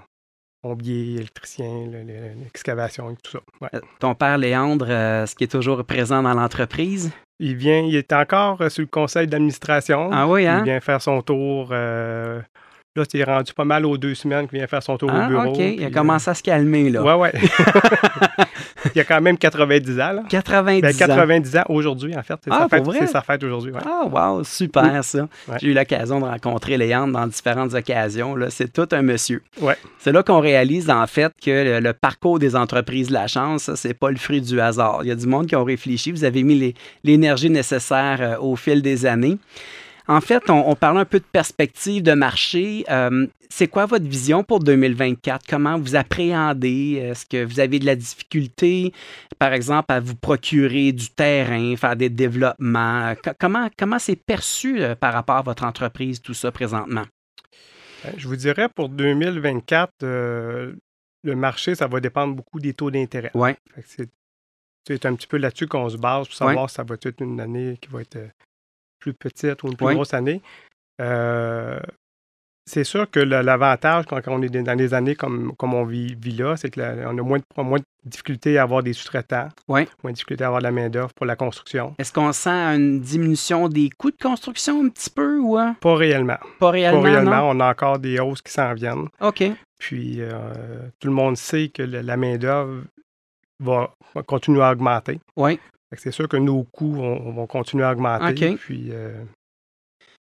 plombier, électricien, le- le- l'excavation et tout ça. Ouais. Euh, Ton père, Léandre, euh, est-ce qu'il est toujours présent dans l'entreprise? Il vient, il est encore euh, sur le conseil d'administration. Ah oui, hein? Il vient faire son tour. euh, là, il est rendu pas mal aux deux semaines qu'il vient faire son tour Ah, au bureau. OK. Il a commencé à se calmer, là. Ouais, ouais. [laughs] [laughs] il a quand même 90 ans, là. 90 Ben, ans. 90 ans aujourd'hui, en fait. C'est Ah, sa fête, pour vrai? c'est sa fête aujourd'hui. ouais. Ah, wow, super ça. Ouais. J'ai eu l'occasion de rencontrer Léandre dans différentes occasions. Là. C'est tout un monsieur. Ouais. C'est là qu'on réalise en fait que le, le parcours des entreprises de la chance, c'est pas le fruit du hasard. Il y a du monde qui ont réfléchi. Vous avez mis l'énergie nécessaire euh, au fil des années. En fait, on, on parle un peu de perspective de marché. Euh, c'est quoi votre vision pour 2024? Comment vous appréhendez? Est-ce que vous avez de la difficulté, par exemple, à vous procurer du terrain, faire des développements? Co- Comment, comment c'est perçu euh, par rapport à votre entreprise, tout ça présentement? Ben, Je vous dirais pour 2024, euh, le marché, ça va dépendre beaucoup des taux d'intérêt. Oui. C'est un petit peu là-dessus qu'on se base pour savoir Ouais. si ça va être une année qui va être plus petite ou une plus grosse année. Euh, c'est sûr que l'avantage quand on est dans des années comme, comme on vit, vit là, c'est qu'on a moins de, moins de difficultés à avoir des sous-traitants, Ouais. moins de difficultés à avoir de la main-d'œuvre pour la construction. Est-ce qu'on sent une diminution des coûts de construction un petit peu ou hein? Pas réellement. pas réellement? Pas réellement. non? On a encore des hausses qui s'en viennent. OK. Puis euh, tout le monde sait que la main-d'œuvre va, va continuer à augmenter. Oui. C'est sûr que nos coûts vont, vont continuer à augmenter. OK. Puis euh,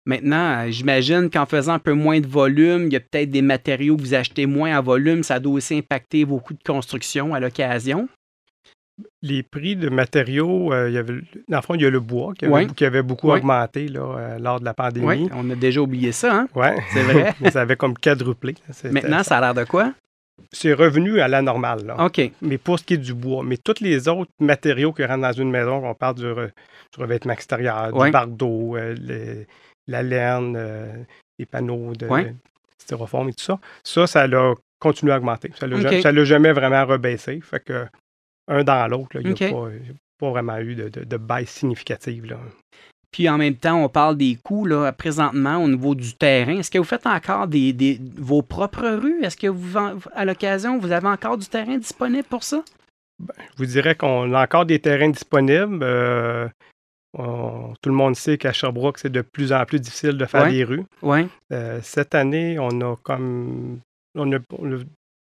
Maintenant, j'imagine qu'en faisant un peu moins de volume, il y a peut-être des matériaux que vous achetez moins en volume. Ça doit aussi impacter vos coûts de construction à l'occasion. les prix de matériaux, euh, il y avait, dans le fond, il y a le bois qui avait, Ouais. qui avait beaucoup augmenté là, euh, lors de la Oui, pandémie. on a déjà oublié ça. Hein? Ouais. C'est vrai. [laughs] Mais ça avait comme quadruplé. Maintenant, ça a l'air de quoi? C'est revenu à la normale. Là. OK. Mais pour ce qui est du bois, mais tous les autres matériaux qui rentrent dans une maison, on parle du, re- du revêtement extérieur, Ouais. du bardeau, euh, le- la laine, euh, les panneaux de Ouais. styrofoam et tout ça, ça, ça a continué à augmenter. Ça ne l'a jamais vraiment rebaissé. Fait que un dans l'autre, il n'y a pas, pas vraiment eu de, de, de baisse significative. Là. Puis en même temps, on parle des coûts là, présentement au niveau du terrain. Est-ce que vous faites encore des, des- vos propres rues? Est-ce que vous, à l'occasion, vous avez encore du terrain disponible pour ça? Je vous dirais qu'on a encore des terrains disponibles. euh, on- tout le monde sait qu'à Sherbrooke, c'est de plus en plus difficile de faire Ouais. des rues. Oui. Euh, cette année, on a comme. On a, on a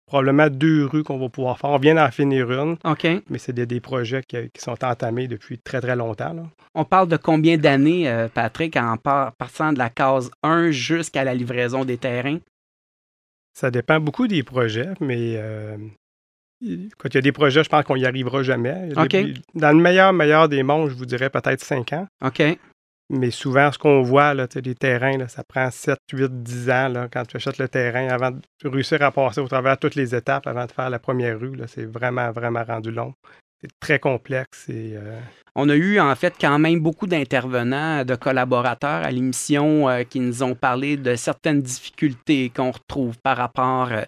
probablement deux rues qu'on va pouvoir faire. On vient d'en finir une, OK. mais c'est des, des projets qui, qui sont entamés depuis très, très longtemps. là. On parle de combien d'années, euh, Patrick, en par- partant de la case 1 jusqu'à la livraison des terrains? Ça dépend beaucoup des projets, mais euh, il- quand il y a des projets, je pense qu'on n'y arrivera jamais. Des- dans le meilleur, meilleur des mondes, je vous dirais peut-être cinq ans. OK. Mais souvent, ce qu'on voit, là, les terrains, là, ça prend 7, 8, 10 ans quand tu achètes le terrain avant de réussir à passer au travers toutes les étapes avant de faire la première rue. C'est vraiment, vraiment rendu long. C'est très complexe. Et, euh, On a eu en fait quand même beaucoup d'intervenants, de collaborateurs à l'émission euh, qui nous ont parlé de certaines difficultés qu'on retrouve par rapport euh,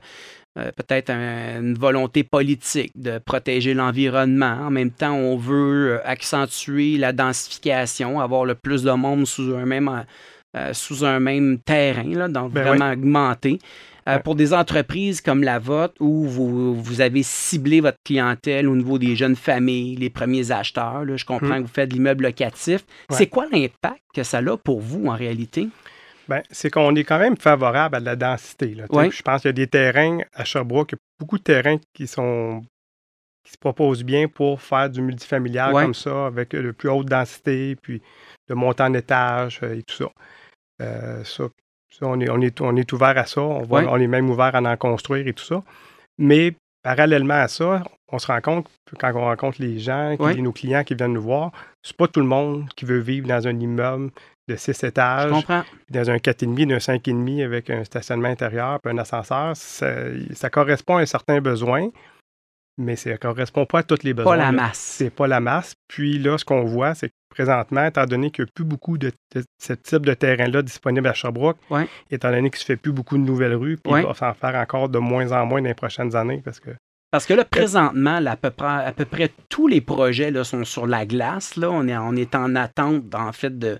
euh, peut-être une volonté politique de protéger l'environnement. En même temps, on veut euh, accentuer la densification, avoir le plus de monde sous un même, euh, sous un même terrain, là, donc Ben vraiment augmenter. Euh, Ouais. Pour des entreprises comme la vôtre, où vous, vous avez ciblé votre clientèle au niveau des jeunes familles, les premiers acheteurs, là, je comprends Hmm. que vous faites de l'immeuble locatif. Ouais. C'est quoi l'impact que ça a pour vous en réalité? Ben, c'est qu'on est quand même favorable à de la densité. là. Je pense qu'il y a des terrains à Sherbrooke, il y a beaucoup de terrains qui sont qui se proposent bien pour faire du multifamilial comme ça, avec de plus haute densité, puis de monter en étage euh, et tout ça. Euh, ça, ça, on, est, on, est, on est ouvert à ça. On, va- Ouais. on est même ouvert à en construire et tout ça. Mais parallèlement à ça, on se rend compte, que quand on rencontre les gens, qui- nos clients qui viennent nous voir, c'est pas tout le monde qui veut vivre dans un immeuble de six Je étages, comprends. dans un 4,5, d'un 5,5 avec un stationnement intérieur puis un ascenseur. Ça, ça correspond à un certain besoin, mais ça ne correspond pas à tous les besoins. Pas la là. masse. C'est pas la masse. Puis là, ce qu'on voit, c'est que présentement, étant donné qu'il n'y a plus beaucoup de, de ce type de terrain-là disponible à Sherbrooke, Ouais. étant donné qu'il ne se fait plus beaucoup de nouvelles rues, puis Ouais. il va s'en faire encore de moins en moins dans les prochaines années parce que Parce que là, présentement, là, à, peu près, à peu près tous les projets là, sont sur la glace. Là. On, est, on est en attente, en fait, de,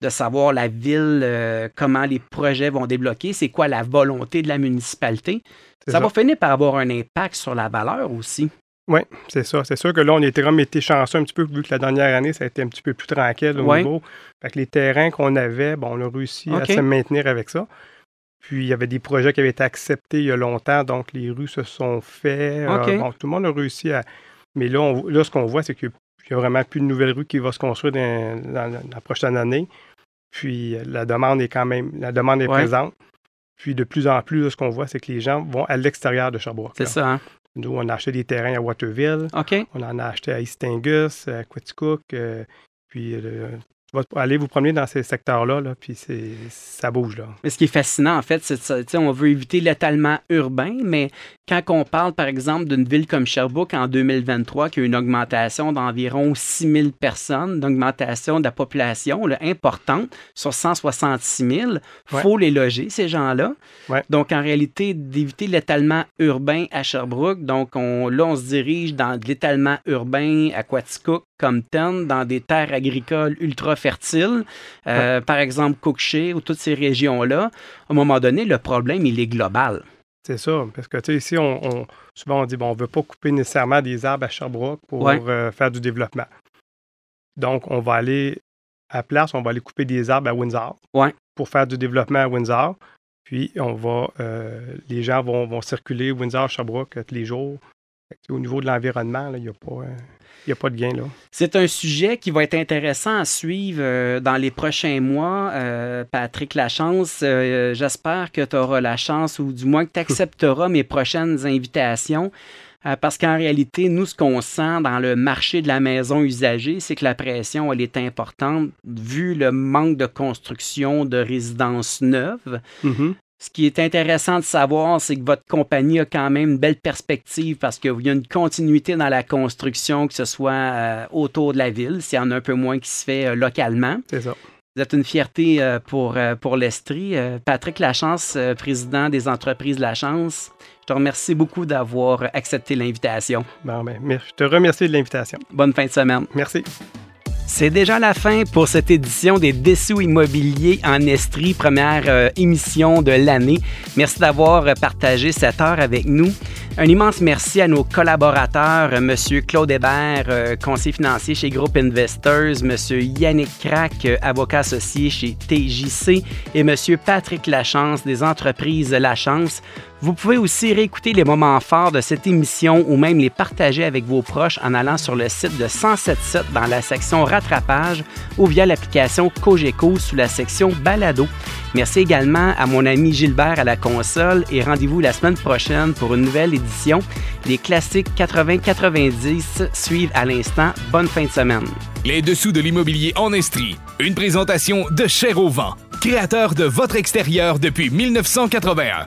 de savoir la ville, euh, comment les projets vont débloquer, c'est quoi la volonté de la municipalité? Ça, va finir par avoir un impact sur la valeur aussi. Oui, c'est ça. C'est sûr que là, on était comme été chanceux un petit peu, vu que la dernière année, ça a été un petit peu plus tranquille au Ouais. niveau. Fait que les terrains qu'on avait, bon, on a réussi à se maintenir avec ça. Puis, il y avait des projets qui avaient été acceptés il y a longtemps, donc les rues se sont faites. Euh, OK. bon, tout le monde a réussi à. Mais là, on- là ce qu'on voit, c'est qu'il n'y a vraiment plus de nouvelles rues qui vont se construire dans, dans la- la prochaine année. Puis, euh, la demande est quand même. La demande est Ouais. présente. Puis, de plus en plus, là, ce qu'on voit, c'est que les gens vont à l'extérieur de Sherbrooke. C'est ça, hein? Nous, on a acheté des terrains à Waterville. On en a acheté à East Angus, à Quaticook. euh, puis, euh, vas aller vous promener dans ces secteurs-là, là, puis c'est, ça bouge. Là. Mais ce qui est fascinant, en fait, c'est que on veut éviter l'étalement urbain, mais quand on parle, par exemple, d'une ville comme Sherbrooke en 2023, qui a une augmentation d'environ 6 000 personnes, d'augmentation de la population là, importante sur 166 000, il Ouais. faut les loger, ces gens-là. Ouais. Donc, en réalité, d'éviter l'étalement urbain à Sherbrooke, donc on, là, on se dirige dans de l'étalement urbain à Quaticook, Compton, dans des terres agricoles ultra fertiles, euh, par exemple Cookshay ou toutes ces régions-là. À un moment donné, le problème, il est global. C'est ça, parce que tu sais, ici, on, on- souvent on dit, bon, on ne veut pas couper nécessairement des arbres à Sherbrooke pour Ouais. euh, faire du développement. Donc, on va aller, à la place, on va aller couper des arbres à Windsor Ouais. pour faire du développement à Windsor. Puis, on va, euh, les gens vont, vont circuler Windsor, Sherbrooke euh, tous les jours. Au niveau de l'environnement, il n'y a, pas, euh, il y a pas de gain. Là. C'est un sujet qui va être intéressant à suivre euh, dans les prochains mois. Euh, Patrick Lachance, euh, j'espère que tu auras la chance ou du moins que tu accepteras mes prochaines invitations. Euh, parce qu'en réalité, nous, ce qu'on sent dans le marché de la maison usagée, c'est que la pression, elle est importante vu le manque de construction de résidences neuves. Mhm. Ce qui est intéressant de savoir, c'est que votre compagnie a quand même une belle perspective parce qu'il y a une continuité dans la construction, que ce soit euh, autour de la ville, s'il y en a un peu moins qui se fait euh, localement. C'est ça. Vous êtes une fierté euh, pour, pour l'Estrie. Patrick Lachance, président des entreprises Lachance, je te remercie beaucoup d'avoir accepté l'invitation. Bon, ben, je te remercie de l'invitation. Bonne fin de semaine. Merci. C'est déjà la fin pour cette édition des Dessous immobiliers en Estrie, première euh, émission de l'année. Merci d'avoir euh, partagé cette heure avec nous. Un immense merci à nos collaborateurs, euh, Monsieur Claude Hébert, conseiller financier chez Groupe Investors, Monsieur Yannick Crac, avocat associé chez TJC, et Monsieur Patrick Lachance des entreprises Lachance. Vous pouvez aussi réécouter les moments forts de cette émission ou même les partager avec vos proches en allant sur le site de 1077 dans la section rattrapage ou via l'application Cogeco sous la section balado. Merci également à mon ami Gilbert à la console et rendez-vous la semaine prochaine pour une nouvelle édition. Les classiques 80-90 suivent à l'instant. Bonne fin de semaine. Les dessous de l'immobilier en Estrie. Une présentation de Cher créateur de votre extérieur depuis 1981.